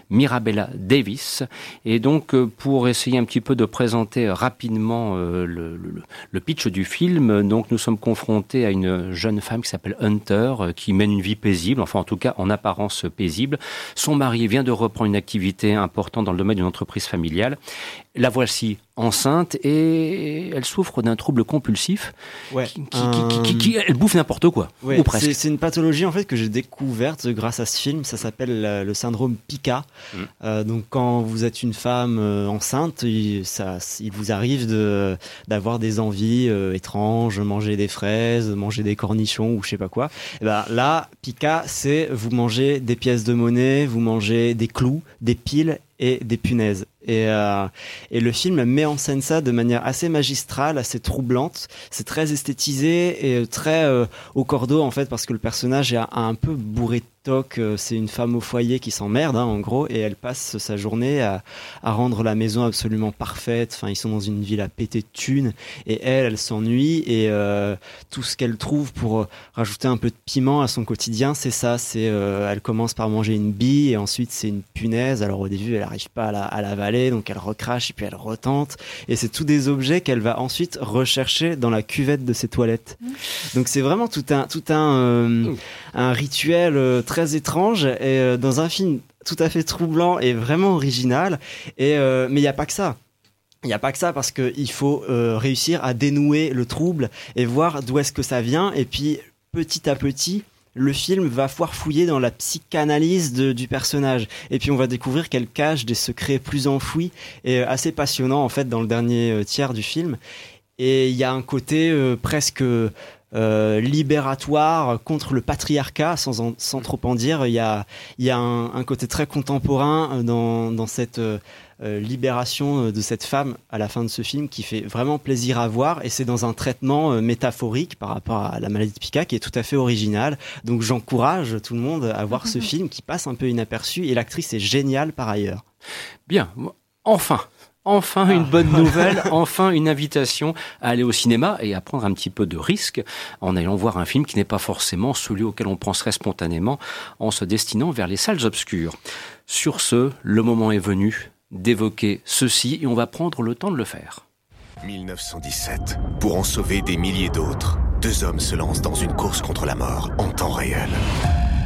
Mirabella Davis. Et donc, euh, pour essayer un petit peu de présenter rapidement euh, le, pitch du film, donc nous sommes confrontés à une jeune femme qui s'appelle Hunter, euh, qui mène une vie paisible, enfin en tout cas en apparence paisible. Son mari vient de reprendre une activité importante dans le domaine d'une entreprise familiale. La voici enceinte et elle souffre d'un trouble compulsif. Ouais, qui, elle bouffe n'importe quoi. ou presque. C'est une pathologie en fait que j'ai découverte grâce à ce film. Ça s'appelle le syndrome Pica. Mm. Euh, donc quand vous êtes une femme euh, enceinte, il, ça, il vous arrive de d'avoir des envies euh, étranges, manger des fraises, manger des cornichons ou je sais pas quoi. Et ben là, Pica, c'est vous mangez des pièces de monnaie, vous mangez des clous, des piles et des punaises. Et, euh, et, le film met en scène ça de manière assez magistrale, assez troublante. C'est très esthétisé et très euh, au cordeau en fait parce que le personnage est un peu bourré de toc. C'est une femme au foyer qui s'emmerde hein, en gros et elle passe sa journée à, rendre la maison absolument parfaite. Enfin, ils sont dans une ville à péter de thunes et elle, elle s'ennuie et euh, tout ce qu'elle trouve pour rajouter un peu de piment à son quotidien, c'est ça. C'est elle commence par manger une bille et ensuite c'est une punaise. Alors au début, elle n'arrive pas à la, à la donc elle recrache et puis elle retente. Et c'est tous des objets qu'elle va ensuite rechercher dans la cuvette de ses toilettes. Donc c'est vraiment tout un, tout un, euh, un rituel euh, très étrange et euh, dans un film tout à fait troublant et vraiment original. Et, mais il n'y a pas que ça. Il n'y a pas que ça parce qu'il faut réussir à dénouer le trouble et voir d'où est-ce que ça vient. Et puis petit à petit, le film va fouiller dans la psychanalyse du personnage. Et puis on va découvrir qu'elle cache des secrets plus enfouis et euh, assez passionnants en fait dans le dernier euh, tiers du film. Et il y a un côté euh, presque libératoire contre le patriarcat, sans, sans trop en dire. Il y a, y a un, côté très contemporain dans, dans cette euh, libération euh, de cette femme à la fin de ce film qui fait vraiment plaisir à voir et c'est dans un traitement euh, métaphorique par rapport à la maladie de Pica qui est tout à fait original. Donc j'encourage tout le monde à voir ce film qui passe un peu inaperçu et l'actrice est géniale par ailleurs. Bien, enfin, Enfin une ah. bonne nouvelle, enfin une invitation à aller au cinéma et à prendre un petit peu de risque en allant voir un film qui n'est pas forcément celui auquel on penserait spontanément en se destinant vers les salles obscures. Sur ce, le moment est venu d'évoquer ceci et on va prendre le temps de le faire. 1917. Pour en sauver des milliers d'autres, deux hommes se lancent dans une course contre la mort en temps réel.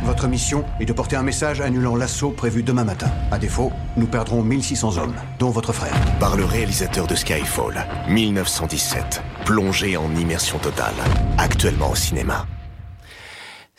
Votre mission est de porter un message annulant l'assaut prévu demain matin. À défaut, nous perdrons 1600 hommes, dont votre frère. Par le réalisateur de Skyfall, 1917. Plongé en immersion totale. Actuellement au cinéma.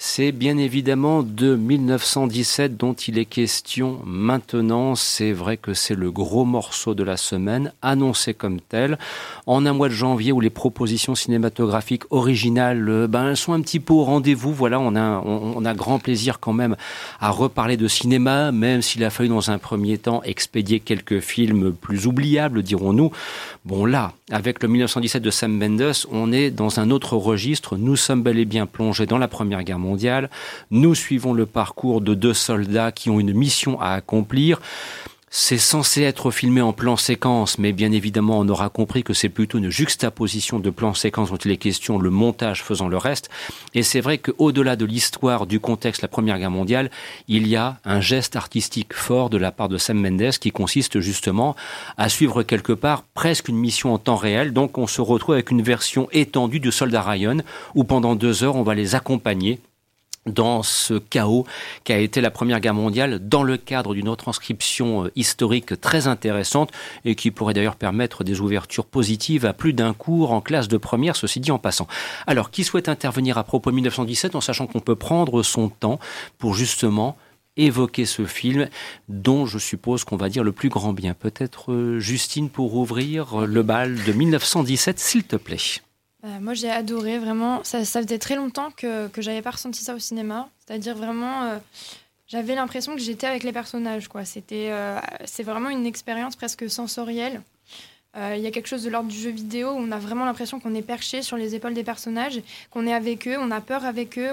C'est bien évidemment de 1917 dont il est question maintenant. C'est vrai que c'est le gros morceau de la semaine, annoncé comme tel, en un mois de janvier où les propositions cinématographiques originales euh, ben, sont un petit peu au rendez-vous. Voilà, on a, on, a grand plaisir quand même à reparler de cinéma, même s'il a fallu dans un premier temps expédier quelques films plus oubliables, dirons-nous. Bon là, avec le 1917 de Sam Mendes, on est dans un autre registre. Nous sommes bel et bien plongés dans la Première Guerre mondiale. Nous suivons le parcours de deux soldats qui ont une mission à accomplir. C'est censé être filmé en plan séquence, mais bien évidemment, on aura compris que c'est plutôt une juxtaposition de plan séquence dont il est question, le montage faisant le reste. Et c'est vrai qu'au-delà de l'histoire, du contexte, la Première Guerre mondiale, il y a un geste artistique fort de la part de Sam Mendes qui consiste justement à suivre quelque part presque une mission en temps réel. Donc on se retrouve avec une version étendue de Soldat Ryan où pendant deux heures, on va les accompagner dans ce chaos qui a été la Première Guerre mondiale dans le cadre d'une retranscription euh, historique très intéressante et qui pourrait d'ailleurs permettre des ouvertures positives à plus d'un cours en classe de première, ceci dit en passant. Alors, qui souhaite intervenir à propos de 1917 en sachant qu'on peut prendre son temps pour justement évoquer ce film dont je suppose qu'on va dire le plus grand bien? Peut-être euh, Justine pour ouvrir le bal de 1917, s'il te plaît. Euh, moi, j'ai adoré, vraiment. Ça, ça, faisait très longtemps que, que j'avais pas ressenti ça au cinéma. C'est-à-dire vraiment, euh, j'avais l'impression que j'étais avec les personnages. quoi. C'était, euh, c'est vraiment une expérience presque sensorielle. Il y a quelque chose de l'ordre du jeu vidéo où on a vraiment l'impression qu'on est perché sur les épaules des personnages, qu'on est avec eux, on a peur avec eux.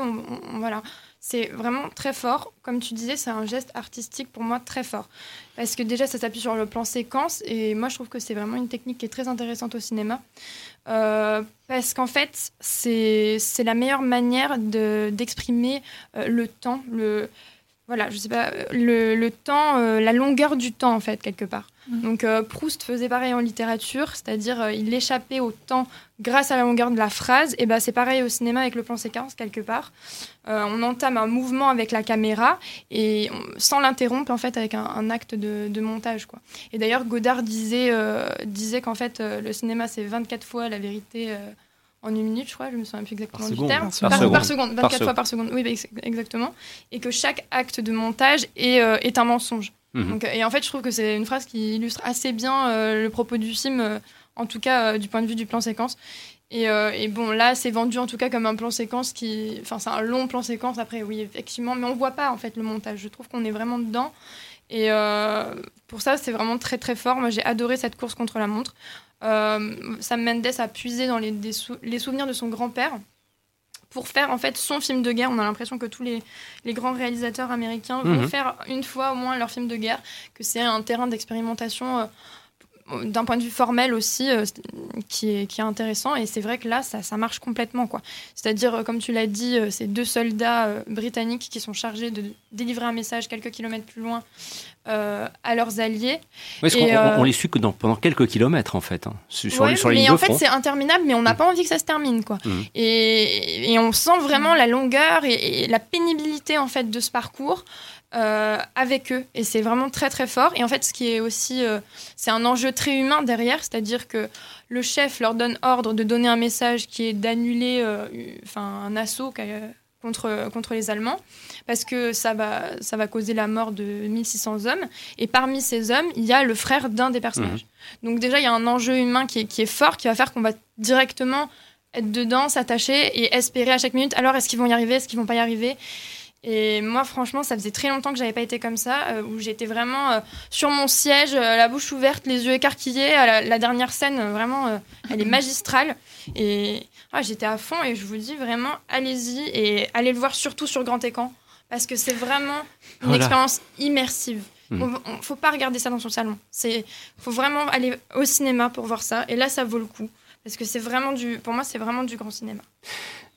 voilà. C'est vraiment très fort. Comme tu disais, c'est un geste artistique pour moi très fort. Parce que déjà, ça s'appuie sur le plan séquence. Et moi, je trouve que c'est vraiment une technique qui est très intéressante au cinéma. Euh, parce qu'en fait, c'est la meilleure manière d'exprimer euh, le temps, le, voilà, je sais pas, le, le temps, la longueur du temps, en fait, quelque part. Donc euh, Proust faisait pareil en littérature, c'est-à-dire euh, il échappait au temps grâce à la longueur de la phrase. Et ben c'est pareil au cinéma avec le plan séquence quelque part. Euh, on entame un mouvement avec la caméra et sans l'interrompre en fait avec un, acte de, montage quoi. Et d'ailleurs Godard disait disait qu'en fait le cinéma c'est 24 fois la vérité en une minute, je crois, je me souviens plus exactement du terme. Par, seconde. 24 fois par seconde, oui, bah, exactement. Et que chaque acte de montage est, est un mensonge. Mhm. et en fait, je trouve que c'est une phrase qui illustre assez bien euh, le propos du film, euh, en tout cas euh, du point de vue du plan séquence. Et, bon, là, c'est vendu en tout cas comme un plan séquence qui. Enfin, c'est un long plan séquence après, oui, effectivement, mais on voit pas en fait le montage. Je trouve qu'on est vraiment dedans. Et pour ça, c'est vraiment très très fort. Moi, j'ai adoré cette course contre la montre. Sam Mendes a puisé dans les, les souvenirs de son grand-père pour faire en fait son film de guerre. On a l'impression que tous les, les, grands réalisateurs américains vont mhm. faire une fois au moins leur film de guerre, que c'est un terrain d'expérimentation euh, d'un point de vue formel aussi euh, qui, est, qui est intéressant et c'est vrai que là ça, ça marche complètement quoi c'est à dire euh, comme tu l'as dit c'est deux soldats britanniques qui sont chargés de délivrer un message quelques kilomètres plus loin euh, à leurs alliés. on, euh, les suit que dans, pendant quelques kilomètres en fait, hein, sur, sur mais en fait c'est interminable, mais on n'a mm. pas envie que ça se termine quoi. Mm. Et, et, on sent vraiment la longueur et, la pénibilité en fait de ce parcours. Euh, avec eux et c'est vraiment très très fort et en fait ce qui est aussi c'est un enjeu très humain derrière c'est-à-dire que le chef leur donne ordre de donner un message qui est d'annuler enfin un assaut contre, contre les Allemands, parce que ça va, ça va causer la mort de 1600 hommes. Et parmi ces hommes, il y a le frère d'un des personnages. Mhm. Donc déjà, il y a un enjeu humain qui est, qui est fort, qui va faire qu'on va directement être dedans, s'attacher et espérer à chaque minute, alors est-ce qu'ils vont y arriver, est-ce qu'ils vont pas y arriver? Et moi, franchement, ça faisait très longtemps que j'avais pas été comme ça, euh, où j'étais vraiment euh, sur mon siège, euh, la bouche ouverte, les yeux écarquillés. La, dernière scène, vraiment, elle est magistrale. Et ah, j'étais à fond et je vous dis vraiment, allez-y et allez le voir surtout sur grand écran parce que c'est vraiment une expérience immersive. Il hmm. ne faut pas regarder ça dans son salon. Il faut vraiment aller au cinéma pour voir ça. Et là, ça vaut le coup. Parce que c'est vraiment du, pour moi, c'est vraiment du grand cinéma.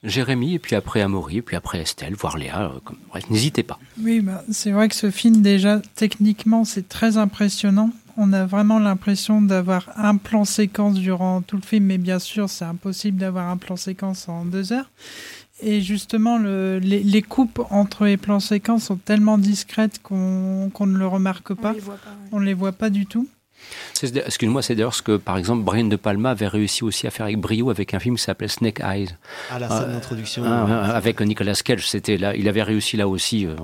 Jérémy, et puis après Amaury, et puis après Estelle, voire Léa. Euh, n'hésitez pas. Oui, bah, c'est vrai que ce film, déjà, techniquement, c'est très impressionnant on a vraiment l'impression d'avoir un plan séquence durant tout le film, mais bien sûr, c'est impossible d'avoir un plan séquence en deux heures. Et justement, les, coupes entre les plans séquences sont tellement discrètes qu'on ne le remarque pas. On ne les voit pas du tout. Excuse-moi, c'est d'ailleurs ce que, par exemple, Brian De Palma avait réussi aussi à faire avec brio avec un film qui s'appelait Snake Eyes. Ah, la scène d'introduction. Ah, ah, avec Nicolas Cage, c'était là, il avait réussi là aussi. Il euh,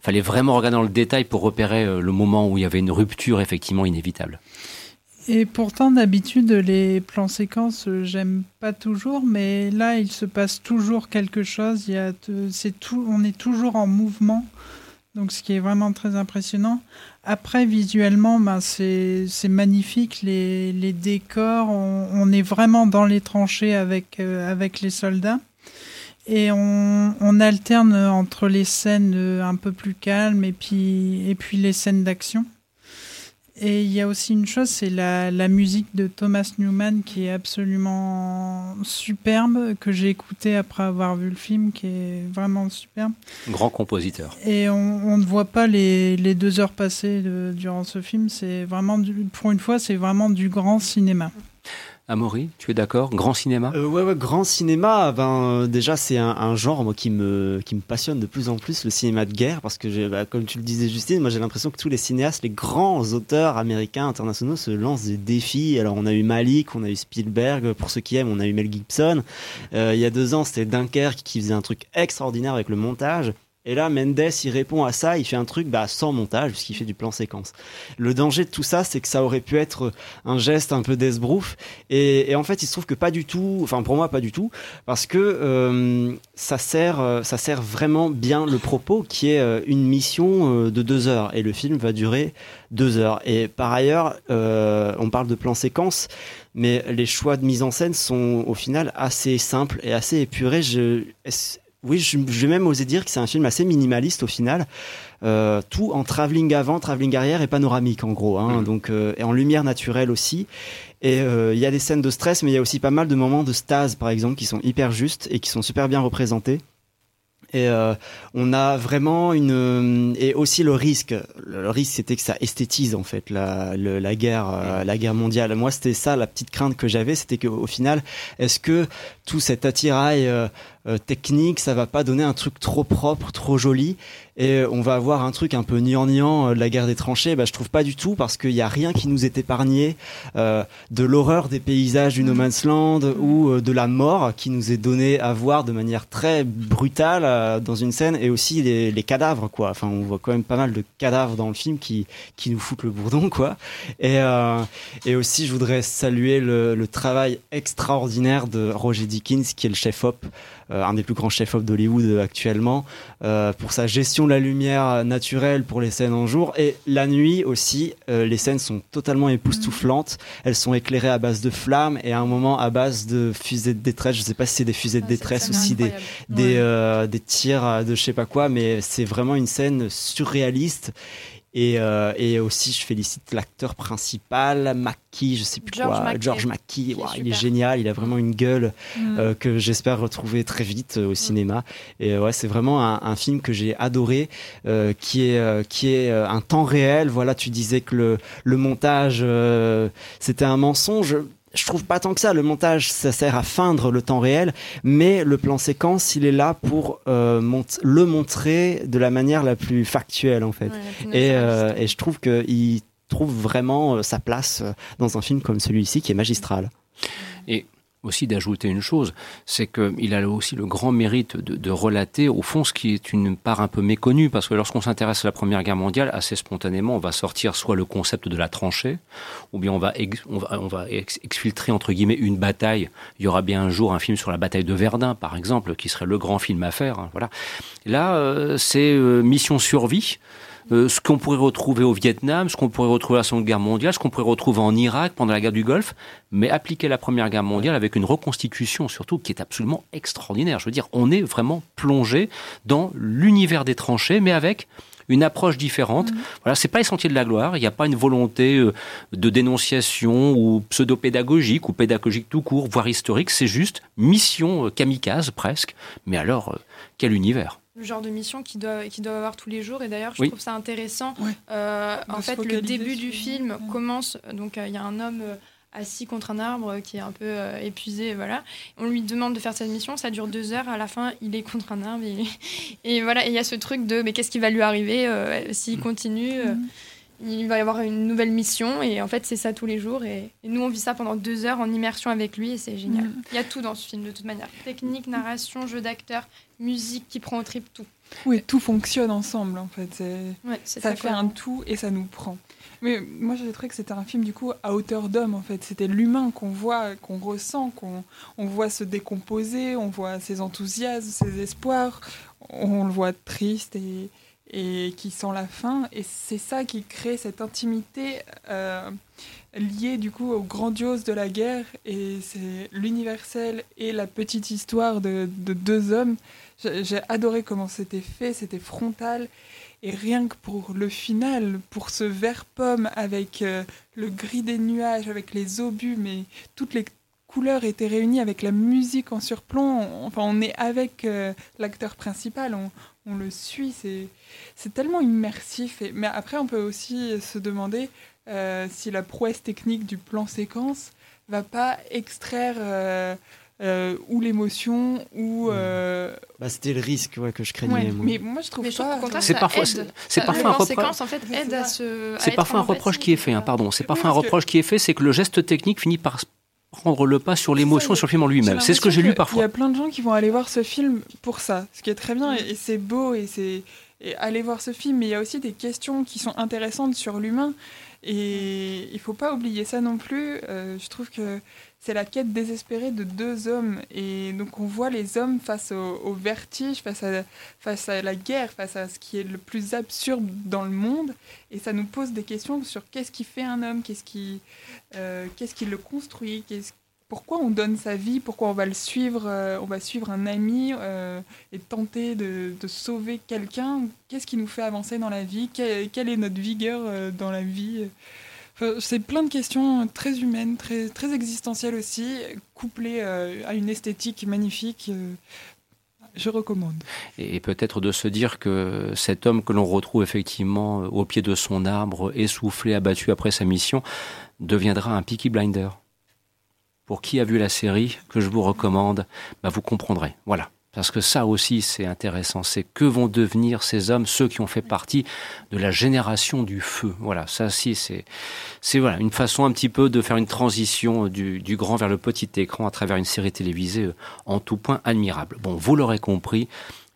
fallait vraiment regarder dans le détail pour repérer euh, le moment où il y avait une rupture effectivement inévitable. Et pourtant, d'habitude, les plans séquences, euh, j'aime pas toujours, mais là, il se passe toujours quelque chose. Il y a, c'est tout, on est toujours en mouvement, donc ce qui est vraiment très impressionnant. Après, visuellement, ben, c'est magnifique. Les, les décors, on, est vraiment dans les tranchées avec, euh, avec les soldats. Et on, on, alterne entre les scènes un peu plus calmes et puis, et puis les scènes d'action. Et il y a aussi une chose, c'est la, la, musique de Thomas Newman qui est absolument superbe, que j'ai écouté après avoir vu le film, qui est vraiment superbe. Grand compositeur. Et on, on ne voit pas les, les, deux heures passées durant ce film. C'est vraiment, pour une fois, c'est vraiment du grand cinéma. Amaury, tu es d'accord? Grand cinéma? Euh, ouais, ouais, grand cinéma. Ben, euh, déjà, c'est un, genre moi, qui, me, qui me passionne de plus en plus, le cinéma de guerre, parce que, bah, comme tu le disais, Justine, moi j'ai l'impression que tous les cinéastes, les grands auteurs américains, internationaux, se lancent des défis. Alors, on a eu Malik, on a eu Spielberg, pour ceux qui aiment, on a eu Mel Gibson. Euh, il y a deux ans, c'était Dunkerque qui faisait un truc extraordinaire avec le montage. Et là, Mendes, il répond à ça, il fait un truc bah, sans montage, puisqu'il fait du plan séquence. Le danger de tout ça, c'est que ça aurait pu être un geste un peu d'esbrouf. Et, et, en fait, il se trouve que pas du tout, enfin pour moi, pas du tout, parce que euh, ça, sert, euh, ça sert vraiment bien le propos, qui est euh, une mission de deux heures. Et le film va durer deux heures. Et par ailleurs, on parle de plan séquence mais les choix de mise en scène sont au final assez simples et assez épurés. Je, oui, je, vais même oser dire que c'est un film assez minimaliste au final. Euh, tout en travelling avant, travelling arrière et panoramique en gros. Hein, mm. donc, euh, et en lumière naturelle aussi. Et euh, il y a des scènes de stress, mais il y a aussi pas mal de moments de stase, par exemple, qui sont hyper justes et qui sont super bien représentés. Et euh, on a vraiment une euh, et aussi le risque. Le risque, c'était que ça esthétise en fait la, la guerre, euh, la guerre mondiale. Moi, c'était ça la petite crainte que j'avais, c'était qu'au final, est-ce que tout cet attirail technique, ça va pas donner un truc trop propre, trop joli et on va avoir un truc un peu niant-niant de la guerre des tranchées. Bah, je trouve pas du tout parce qu'il y a rien qui nous est épargné de l'horreur des paysages du No Man's Land ou de la mort qui nous est donnée à voir de manière très brutale euh, dans une scène et aussi les, cadavres quoi. Enfin, on voit quand même pas mal de cadavres dans le film qui qui nous foutent le bourdon quoi. Et euh, et aussi, je voudrais saluer le, le, travail extraordinaire de Roger Dickens qui est le chef op euh, un des plus grands chefs-op d'Hollywood actuellement, euh, pour sa gestion de la lumière naturelle pour les scènes en jour. Et la nuit aussi, euh, les scènes sont totalement époustouflantes. Elles sont éclairées à base de flammes et à un moment à base de fusées de détresse. Je sais pas si c'est des fusées de détresse aussi des, des, des tirs de je sais pas quoi, mais c'est vraiment une scène surréaliste et, euh, et aussi, je félicite l'acteur principal, Mackie, je sais plus George quoi, George Mackie. il est génial, il a vraiment une gueule mm. euh, que j'espère retrouver très vite euh, au mm. cinéma. Et ouais, c'est vraiment un, un, film que j'ai adoré, qui est qui est un temps réel. Voilà, tu disais que le le montage c'était un mensonge je trouve pas tant que ça. Le montage, ça sert à feindre le temps réel, mais le plan séquence, il est là pour euh, le montrer de la manière la plus factuelle, en fait. et, euh, et, je trouve qu'il trouve vraiment euh, sa place dans un film comme celui-ci, qui est magistral. Et aussi d'ajouter une chose, c'est qu'il a aussi le grand mérite de, relater, au fond, ce qui est une part un peu méconnue, parce que lorsqu'on s'intéresse à la Première Guerre mondiale, assez spontanément, on va sortir soit le concept de la tranchée, ou bien on va, on va, on va exfiltrer, entre guillemets, une bataille. Il y aura bien un jour un film sur la bataille de Verdun, par exemple, qui serait le grand film à faire. Hein, voilà. Là, euh, c'est euh, mission survie. Euh, ce qu'on pourrait retrouver au Vietnam, ce qu'on pourrait retrouver à la Seconde Guerre mondiale, ce qu'on pourrait retrouver en Irak pendant la guerre du Golfe, mais appliquer la Première Guerre mondiale avec une reconstitution surtout qui est absolument extraordinaire. Je veux dire, on est vraiment plongé dans l'univers des tranchées, mais avec une approche différente. Mmh. Voilà, c'est pas les sentiers de la gloire. Il n'y a pas une volonté euh, de dénonciation ou pseudo-pédagogique ou pédagogique tout court, voire historique. C'est juste mission euh, kamikaze presque. Mais alors, quel univers? Le genre de mission qu'ils doivent, qu doivent avoir tous les jours. Et d'ailleurs, je trouve ça intéressant. Euh, en fait, le début du film commence. Donc, euh, il y a un homme euh, assis contre un arbre qui est un peu épuisé. Voilà. On lui demande de faire cette mission. Ça dure deux heures. À la fin, il est contre un arbre. Et, et voilà. il y a ce truc de mais qu'est-ce qui va lui arriver s'il continue mm il va y avoir une nouvelle mission et en fait c'est ça tous les jours et, nous on vit ça pendant deux heures en immersion avec lui et c'est génial. Mm. Il y a tout dans ce film de toute manière. Technique, narration, jeu d'acteur, musique qui prend au trip, tout. Oui, tout fonctionne ensemble en fait. ça fait un tout et ça nous prend. Mais moi j'ai trouvé que c'était un film du coup à hauteur d'homme en fait. C'était l'humain qu'on voit, qu'on ressent, qu'on on voit se décomposer, on voit ses enthousiasmes, ses espoirs, on le voit triste et, et qui sent la fin. Et c'est ça qui crée cette intimité euh, liée du coup au grandiose de la guerre. Et c'est l'universel et la petite histoire de, deux hommes. J'ai adoré comment c'était fait, c'était frontal. Et rien que pour le final, pour ce vert pomme avec euh, le gris des nuages, avec les obus, mais toutes les couleurs étaient réunies avec la musique en surplomb. Enfin, on est avec euh, l'acteur principal, on, on le suit, c'est c'est tellement immersif. Et... Mais après, on peut aussi se demander euh, si la prouesse technique du plan séquence va pas extraire euh, euh, ou l'émotion ou. Bah, c'était le risque ouais, que je craignais. Mais moi, je trouve pas. C'est parfois, c'est parfois un reproche. En fait, aide à se. C'est parfois un reproche qui est fait. Hein, pardon. C'est parfois un reproche qui est fait, c'est que le geste technique finit par prendre le pas sur l'émotion, sur le film en lui-même. C'est ce que j'ai lu parfois. Il y a plein de gens qui vont aller voir ce film pour ça, ce qui est très bien, et, c'est beau, et c'est aller voir ce film, mais il y a aussi des questions qui sont intéressantes sur l'humain, et il faut pas oublier ça non plus. Euh, je trouve que c'est la quête désespérée de deux hommes. Et donc on voit les hommes face au, vertige, face à, la guerre, face à ce qui est le plus absurde dans le monde. Et ça nous pose des questions sur qu'est-ce qui fait un homme, qu'est-ce qui, euh, qu'est-ce qui le construit, qu'est-ce pourquoi on donne sa vie, pourquoi on va le suivre, euh, on va suivre un ami euh, et tenter de, sauver quelqu'un? Qu'est-ce qui nous fait avancer dans la vie? Quelle, est notre vigueur dans la vie? C'est plein de questions très humaines, très, très existentielles aussi, couplées euh, à une esthétique magnifique. Euh, je recommande. Et peut-être de se dire que cet homme que l'on retrouve effectivement au pied de son arbre, essoufflé, abattu après sa mission, deviendra un Peaky Blinder. Pour qui a vu la série, que je vous recommande, bah vous comprendrez. Voilà. Parce que ça aussi, c'est intéressant. C'est que vont devenir ces hommes, ceux qui ont fait partie de la génération du feu. Voilà, ça aussi, c'est, c'est voilà, une façon un petit peu de faire une transition du, du grand vers le petit écran à travers une série télévisée euh, en tout point admirable. Bon, vous l'aurez compris,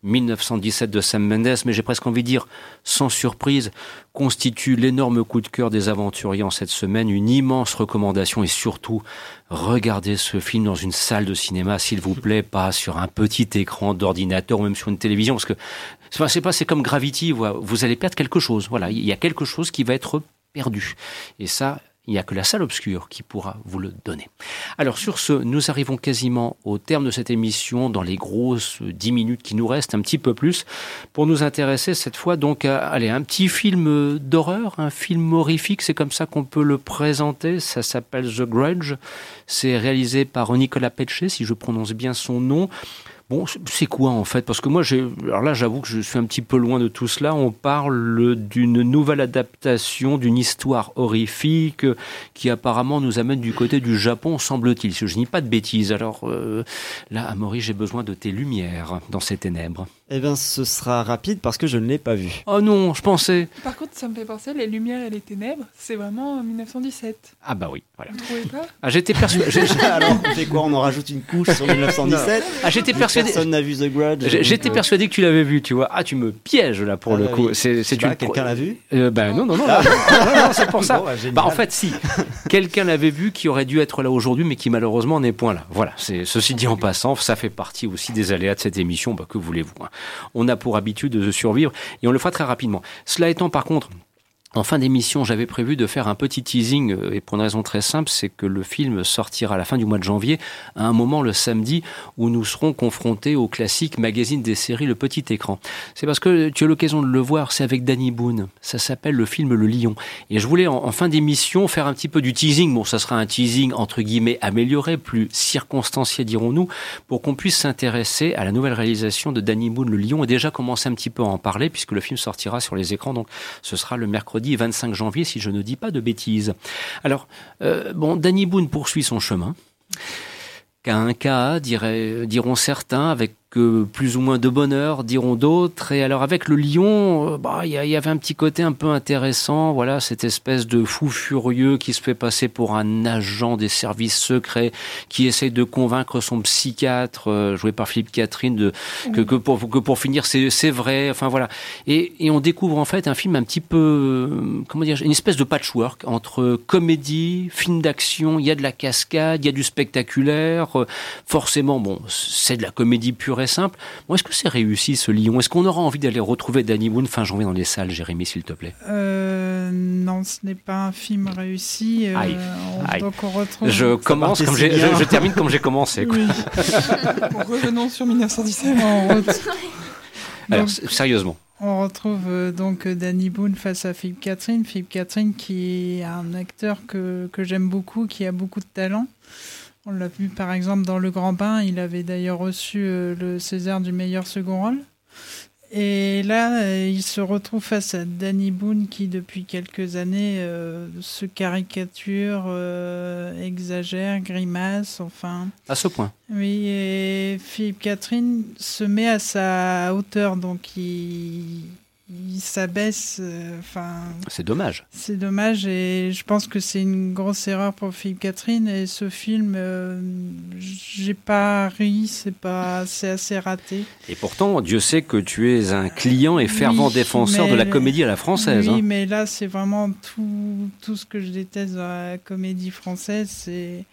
1917 de Sam Mendes, mais j'ai presque envie de dire, sans surprise, constitue l'énorme coup de cœur des aventuriers en cette semaine, une immense recommandation et surtout, regardez ce film dans une salle de cinéma, s'il vous plaît, pas sur un petit écran d'ordinateur ou même sur une télévision, parce que c'est pas, c'est comme Gravity, vous allez perdre quelque chose. Voilà, il y a quelque chose qui va être perdu. Et ça, il n'y a que la salle obscure qui pourra vous le donner. Alors sur ce, nous arrivons quasiment au terme de cette émission, dans les grosses dix minutes qui nous restent, un petit peu plus, pour nous intéresser cette fois donc à allez, un petit film d'horreur, un film horrifique, c'est comme ça qu'on peut le présenter, ça s'appelle The Grudge, c'est réalisé par Nicolas Pecce, si je prononce bien son nom. Bon, c'est quoi en fait? Parce que moi, alors là, j'avoue que je suis un petit peu loin de tout cela. On parle d'une nouvelle adaptation d'une histoire horrifique qui apparemment nous amène du côté du Japon, semble-t-il. Si je dis pas de bêtises. Alors euh, là, Amaury, j'ai besoin de tes lumières dans ces ténèbres. Eh bien, ce sera rapide parce que je ne l'ai pas vu. Oh non, je pensais. Par contre, ça me fait penser, les lumières et les ténèbres, c'est vraiment 1917. Ah bah oui, voilà. Vous trouvez pas? Ah, J'étais persuadé. Alors, c'est quoi? On en rajoute une couche sur 1917 Ah, j'étais persuadé. Personne n'a vu The Grudge. J'étais euh, persuadé que tu l'avais vu, tu vois. Ah, tu me pièges là pour ah, le coup. C'est, c'est une... Quelqu'un l'a vu? Euh, Ben non, non, non. Ah. non, non c'est pour ça. Bah, bah, en fait, si. Quelqu'un l'avait vu qui aurait dû être là aujourd'hui, mais qui malheureusement n'est point là. Voilà. Ceci dit en passant, ça fait partie aussi des aléas de cette émission. Bah, que voulez-vous hein. On a pour habitude de survivre et on le fera très rapidement. Cela étant, par contre, en fin d'émission, j'avais prévu de faire un petit teasing, euh, et pour une raison très simple, c'est que le film sortira à la fin du mois de janvier, à un moment le samedi, où nous serons confrontés au classique magazine des séries Le Petit Écran. C'est parce que tu as l'occasion de le voir, c'est avec Danny Boone. Ça s'appelle le film Le Lion. Et je voulais, en, fin d'émission, faire un petit peu du teasing. Bon, ça sera un teasing, entre guillemets, amélioré, plus circonstancié, dirons-nous, pour qu'on puisse s'intéresser à la nouvelle réalisation de Danny Boone, Le Lion, et déjà commencer un petit peu à en parler, puisque le film sortira sur les écrans, donc ce sera le mercredi 25 janvier, si je ne dis pas de bêtises. Alors, euh, bon, Danny Boone poursuit son chemin. Qu'à un cas, diront certains, avec que plus ou moins de bonheur, diront d'autres. Et alors avec le lion, euh, bah il y, avait un petit côté un peu intéressant. Voilà, cette espèce de fou furieux qui se fait passer pour un agent des services secrets, qui essaye de convaincre son psychiatre, euh, joué par Philippe Catherine, de, que, que, pour, que pour finir c'est vrai. Enfin voilà. Et, et on découvre en fait un film un petit peu, euh, comment dire, une espèce de patchwork entre comédie, film d'action. Il y a de la cascade, il y a du spectaculaire. Forcément, bon, c'est de la comédie pure simple. Bon, est-ce que c'est réussi ce Lion Est-ce qu'on aura envie d'aller retrouver Danny Boone? Fin janvier dans les salles, Jérémy, s'il te plaît euh, Non, ce n'est pas un film réussi. Euh, donc on retrouve... Je commence comme j'ai, je, termine comme j'ai commencé. Revenons sur 1917. Alors, sérieusement. On retrouve euh, donc Danny Boone face à Philippe Catherine. Philippe Catherine qui est un acteur que, que j'aime beaucoup, qui a beaucoup de talent. On l'a vu par exemple dans Le Grand Bain, il avait d'ailleurs reçu euh, le César du meilleur second rôle. Et là, euh, il se retrouve face à Danny Boone qui, depuis quelques années, euh, se caricature, exagère, grimace, enfin. À ce point. Oui, et Philippe Catherine se met à sa hauteur, donc il, il s'abaisse. euh, C'est dommage. c'est dommage et je pense que c'est une grosse erreur pour Philippe Catherine. Et ce film, euh, j'ai pas ri, c'est pas, c'est assez raté. Et pourtant, Dieu sait que tu es un client et fervent Oui, défenseur de la comédie à la française. Oui, hein. mais là, c'est vraiment tout, tout ce que je déteste dans la comédie française. C'est,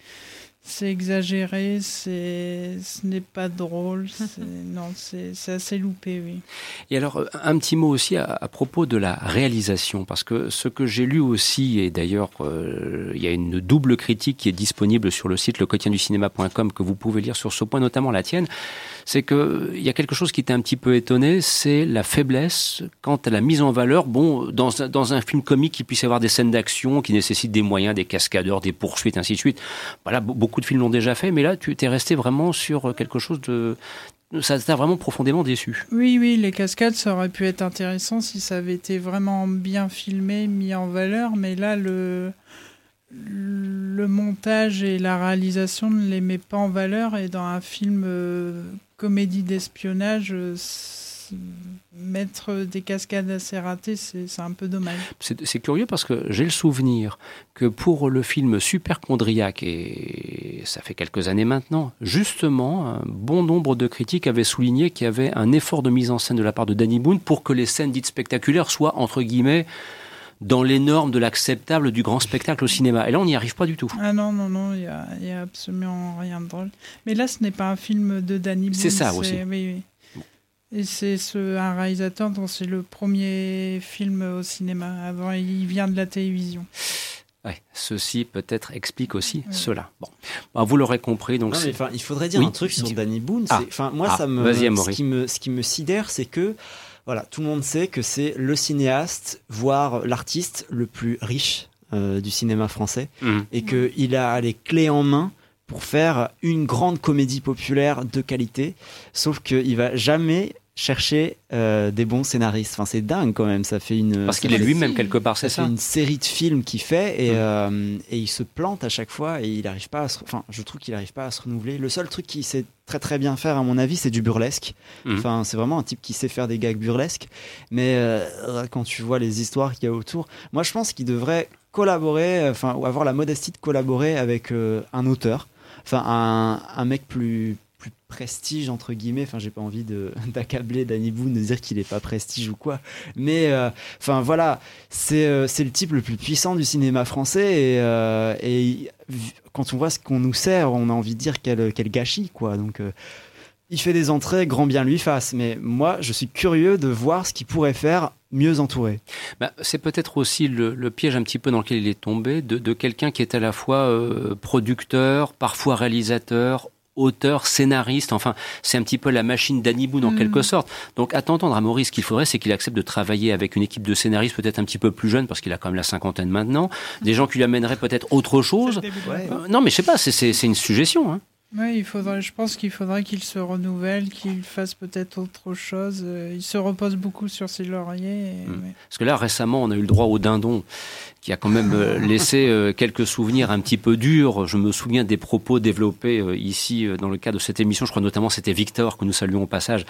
c'est exagéré, c'est, ce n'est pas drôle. c'est- non, c'est, assez loupé, oui. Et alors, un petit mot aussi à, à propos de la réalisation, parce que ce que j'ai lu aussi, et d'ailleurs, euh, il y a une double critique qui est disponible sur le site lequotidienducinéma.com que vous pouvez lire sur ce point, notamment la tienne, c'est que il y a quelque chose qui t'a un petit peu étonné, c'est la faiblesse quant à la mise en valeur. Bon, dans, dans un film comique, il puisse avoir des scènes d'action qui nécessitent des moyens, des cascadeurs, des poursuites, ainsi de suite. Voilà, be- beaucoup de films l'ont déjà fait, mais là, tu t'es resté vraiment sur quelque chose de... Ça t'a vraiment profondément déçu. Oui, oui, les cascades, ça aurait pu être intéressant si ça avait été vraiment bien filmé, mis en valeur, mais là, le, le montage et la réalisation ne les met pas en valeur, et dans un film euh, comédie d'espionnage, euh, mettre des cascades assez ratées, c'est un peu dommage. C'est c'est curieux parce que j'ai le souvenir que pour le film Superchondriac, et ça fait quelques années maintenant, justement, un bon nombre de critiques avaient souligné qu'il y avait un effort de mise en scène de la part de Danny Boone pour que les scènes dites spectaculaires soient, entre guillemets, dans les normes de l'acceptable du grand spectacle au cinéma. Et là, on n'y arrive pas du tout. Ah non, non, non, il n'y a, il y a absolument rien de drôle. Mais là, ce n'est pas un film de Danny Boone. C'est ça aussi. Oui, oui. Et c'est ce, un réalisateur dont c'est le premier film au cinéma. Avant, il vient de la télévision. Ouais, ceci peut-être explique aussi cela. Bon, Bah, vous l'aurez compris. Donc Non, mais il faudrait dire Oui, un truc sur Danny Boone. Ah. moi, Ah, ça me, vas-y, ce Amaury. qui me, ce qui me sidère, c'est que voilà, tout le monde sait que c'est le cinéaste, voire l'artiste le plus riche euh, du cinéma français, Mhm. et que il a les clés en main pour faire une grande comédie populaire de qualité. Sauf qu'il va jamais chercher euh, des bons scénaristes. Enfin, c'est dingue quand même. Ça fait une Parce qu'il est lui-même quelque part, c'est ça fait une série de films qu'il fait et, euh, et il se plante à chaque fois et il n'arrive pas à se, enfin je trouve qu'il n'arrive pas à se renouveler le seul truc qu'il sait très très bien faire à mon avis c'est du burlesque Mhm. enfin c'est vraiment un type qui sait faire des gags burlesques mais euh, quand tu vois les histoires qu'il y a autour moi je pense qu'il devrait collaborer enfin ou avoir la modestie de collaborer avec un auteur enfin un, un mec plus prestige entre guillemets. Enfin j'ai pas envie de d'accabler Danny Boone de dire qu'il est pas prestige ou quoi. Mais euh, enfin voilà. C'est euh, c'est le type le plus puissant du cinéma français et, euh, quand on voit ce qu'on nous sert on a envie de dire quel, quel gâchis quoi. Donc il fait des entrées grand bien lui fasse. Mais moi je suis curieux de voir ce qu'il pourrait faire mieux entouré. Bah, c'est peut-être aussi le, piège un petit peu dans lequel il est tombé de, de quelqu'un qui est à la fois producteur, parfois réalisateur, auteur, scénariste. Enfin, c'est un petit peu la machine d'Annie Boone en quelque sorte. Donc, à t'entendre, à Maurice, ce qu'il faudrait, c'est qu'il accepte de travailler avec une équipe de scénaristes peut-être un petit peu plus jeune, parce qu'il a quand même la cinquantaine maintenant. Des gens qui lui amèneraient peut-être autre chose. Euh, non, mais je sais pas, c'est- c'est c'est une suggestion. Hein. Oui, il faudrait, je pense qu'il faudrait qu'il se renouvelle, qu'il fasse peut-être autre chose. Euh, Il se repose beaucoup sur ses lauriers. et- Mm. ouais. Parce que là, récemment, on a eu le droit au dindon, qui a quand même euh, laissé euh, quelques souvenirs un petit peu durs. Je me souviens des propos développés ici dans le cadre de cette émission. Je crois notamment c'était Victor que nous saluons au passage,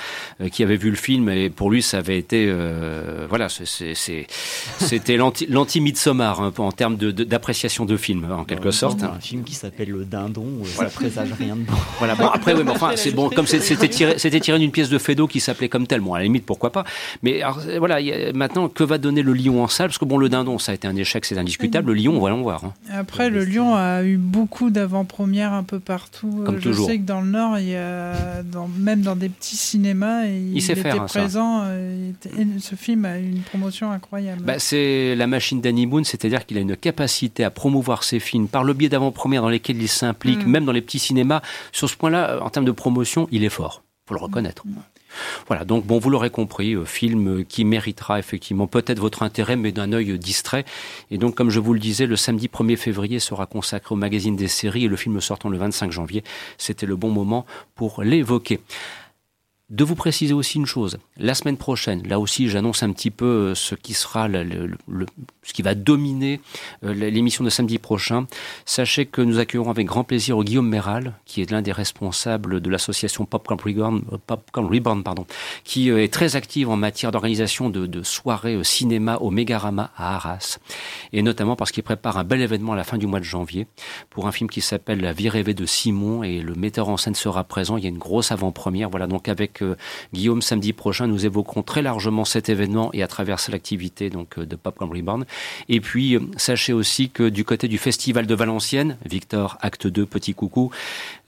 qui avait vu le film et pour lui ça avait été euh, voilà, c'était l'anti l'anti Midsommar un peu en termes de- de- d'appréciation de, film en quelque sorte. un film qui s'appelle Le Dindon ça présage rien de bon Voilà, bon, après, oui, mais enfin, c'est bon, comme c'était tiré, c'était tiré d'une pièce de Fédo qui s'appelait comme tel. Bon, à la limite, pourquoi pas. Mais alors, euh, voilà, il a- maintenant, que va donner le lion en salle? Parce que bon, le dindon, ça a été un échec, c'est indiscutable. Le lion, on va l'en voir. hein. Après, le Lyon a eu beaucoup d'avant-premières un peu partout. Comme Euh, toujours. Je sais que dans le Nord, il y a, dans, même dans des petits cinémas, il, sait était faire, hein, ça. présent. euh, il était- ce film a eu une promotion incroyable. Bah, c'est la machine d'Annie Boone, c'est-à-dire qu'il a une capacité à promouvoir ses films par le biais d'avant-premières dans lesquelles il s'implique, Mm. même dans les petits cinémas. Sur ce point-là, euh, en termes de promotion, il est fort. faut le reconnaître. Voilà, donc bon, vous l'aurez compris, euh, film euh, qui méritera effectivement peut-être votre intérêt, mais d'un œil distrait. Et donc, comme je vous le disais, le samedi 1er février sera consacré au magazine des séries et le film sortant le 25 janvier. C'était le bon moment pour l'évoquer. De vous préciser aussi une chose. La semaine prochaine, là aussi, j'annonce un petit peu euh, ce qui sera le, ce qui va dominer euh, l'émission de samedi prochain. Sachez que nous accueillerons avec grand plaisir Guillaume Méral, qui est l'un des responsables de l'association Popcorn Reborn, euh, Reborn pardon, qui est très active en matière d'organisation de, de, soirées cinéma au Mégarama à Arras, et notamment parce qu'il prépare un bel événement à la fin du mois de janvier pour un film qui s'appelle La vie rêvée de Simon, et le metteur en scène sera présent. Il y a une grosse avant-première. Voilà, donc avec Guillaume samedi prochain. Nous évoquerons très largement cet événement et à travers l'activité donc euh, de Popcorn Reborn. Et puis euh, sachez aussi que du côté du Festival de Valenciennes, Victor Acte 2 Petit Coucou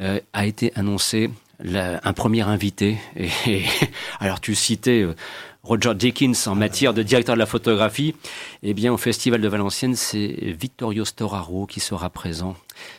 euh, a été annoncé un premier invité. Et, alors tu citais Roger Dickens en matière de directeur de la photographie. Eh bien, au Festival de Valenciennes, c'est Vittorio Storaro qui sera présent.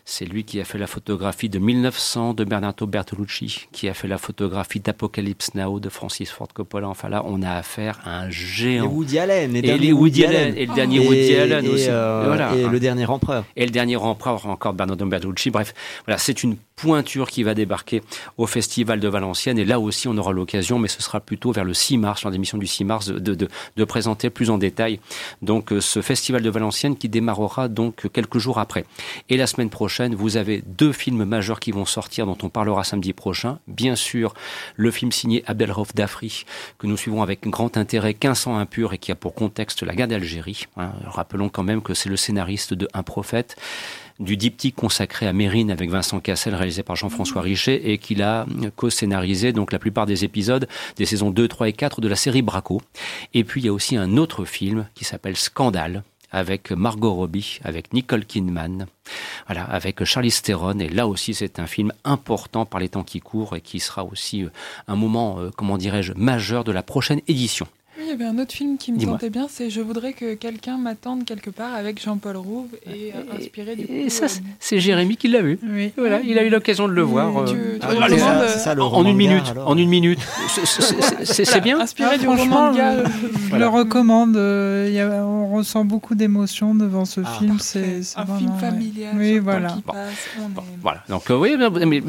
C'est lui qui a fait la photographie de 1900 de Bernardo Bertolucci, qui a fait la photographie d'Apocalypse Now de Francis Ford Coppola. Enfin là, on a affaire à un géant. Et Woody Allen. Et, les Woody, Allen. Et le dernier Woody Allen aussi. Euh, et, voilà. et le dernier empereur. Et le dernier empereur encore Bernardo Bertolucci. Bref, voilà, c'est une pointure qui va débarquer au Festival de Valenciennes. Et là aussi, on aura l'occasion, mais ce sera plutôt vers le 6 mars, lors l'émission du 6 mars, de, de, de, présenter plus en détail donc euh, ce Festival de Valenciennes qui démarrera donc quelques jours après. Et la semaine prochaine, vous avez deux films majeurs qui vont sortir, dont on parlera samedi prochain. Bien sûr, le film signé Abdelrauf Dafri, que nous suivons avec grand intérêt, 1500 impur et qui a pour contexte la guerre d'Algérie. Hein. Rappelons quand même que c'est le scénariste de Un prophète du diptyque consacré à Mérine avec Vincent Cassel, réalisé par Jean-François Richet, et qu'il a co-scénarisé donc la plupart des épisodes des saisons 2, 3 et 4 de la série Braco. Et puis il y a aussi un autre film qui s'appelle Scandale, avec Margot Robbie, avec Nicole Kidman, voilà, avec Charlize Theron. Et là aussi, c'est un film important par les temps qui courent et qui sera aussi euh, un moment, euh, comment dirais-je, majeur de la prochaine édition il y avait un autre film qui me tentait bien, c'est Je voudrais que quelqu'un m'attende quelque part avec Jean-Paul Rouve et, euh, inspiré du Et ça, euh, c'est Jérémy qui l'a vu. Oui. Voilà, il a eu l'occasion de le voir. en une minute. En une minute. C'est bien. Inspiré du roman de Je le recommande. Euh, on ressent beaucoup d'émotions devant ce ah, film. C'est un film familial. Oui, voilà. Voilà. Donc oui, mais,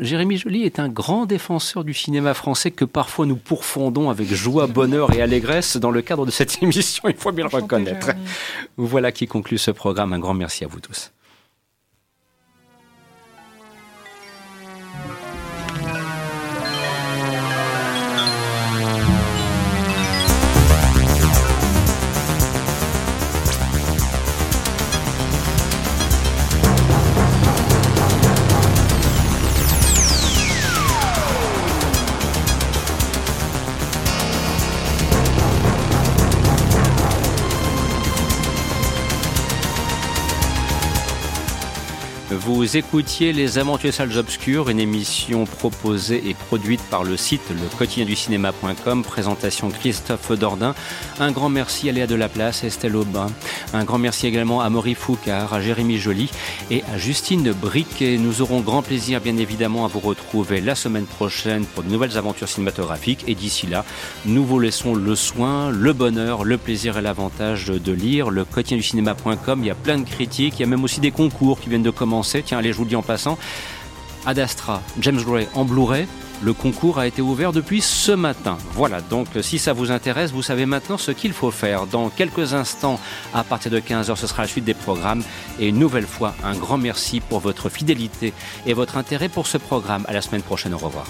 Jérémy Joly est un grand défenseur du cinéma français que parfois nous pourfondons avec joie, bonheur et allégresse dans le cadre de cette émission, il faut bien le reconnaître. Voilà qui conclut ce programme. Un grand merci à vous tous. Vous écoutiez Les Aventures Salles Obscures, une émission proposée et produite par le site le cinéma.com. Présentation Christophe Dordain. Un grand merci à Léa Delaplace, Estelle Aubin. Un grand merci également à Maurice Foucard, à Jérémy Joly et à Justine Briquet. Nous aurons grand plaisir, bien évidemment, à vous retrouver la semaine prochaine pour de nouvelles aventures cinématographiques. Et d'ici là, nous vous laissons le soin, le bonheur, le plaisir et l'avantage de lire le. Il y a plein de critiques, il y a même aussi des concours qui viennent de commencer. Tiens, allez, je vous le dis en passant. Ad Astra, James Gray en Blu-ray. Le concours a été ouvert depuis ce matin. Voilà, donc si ça vous intéresse, vous savez maintenant ce qu'il faut faire. Dans quelques instants, à partir de 15h, ce sera la suite des programmes. Et une nouvelle fois, un grand merci pour votre fidélité et votre intérêt pour ce programme. À la semaine prochaine, au revoir.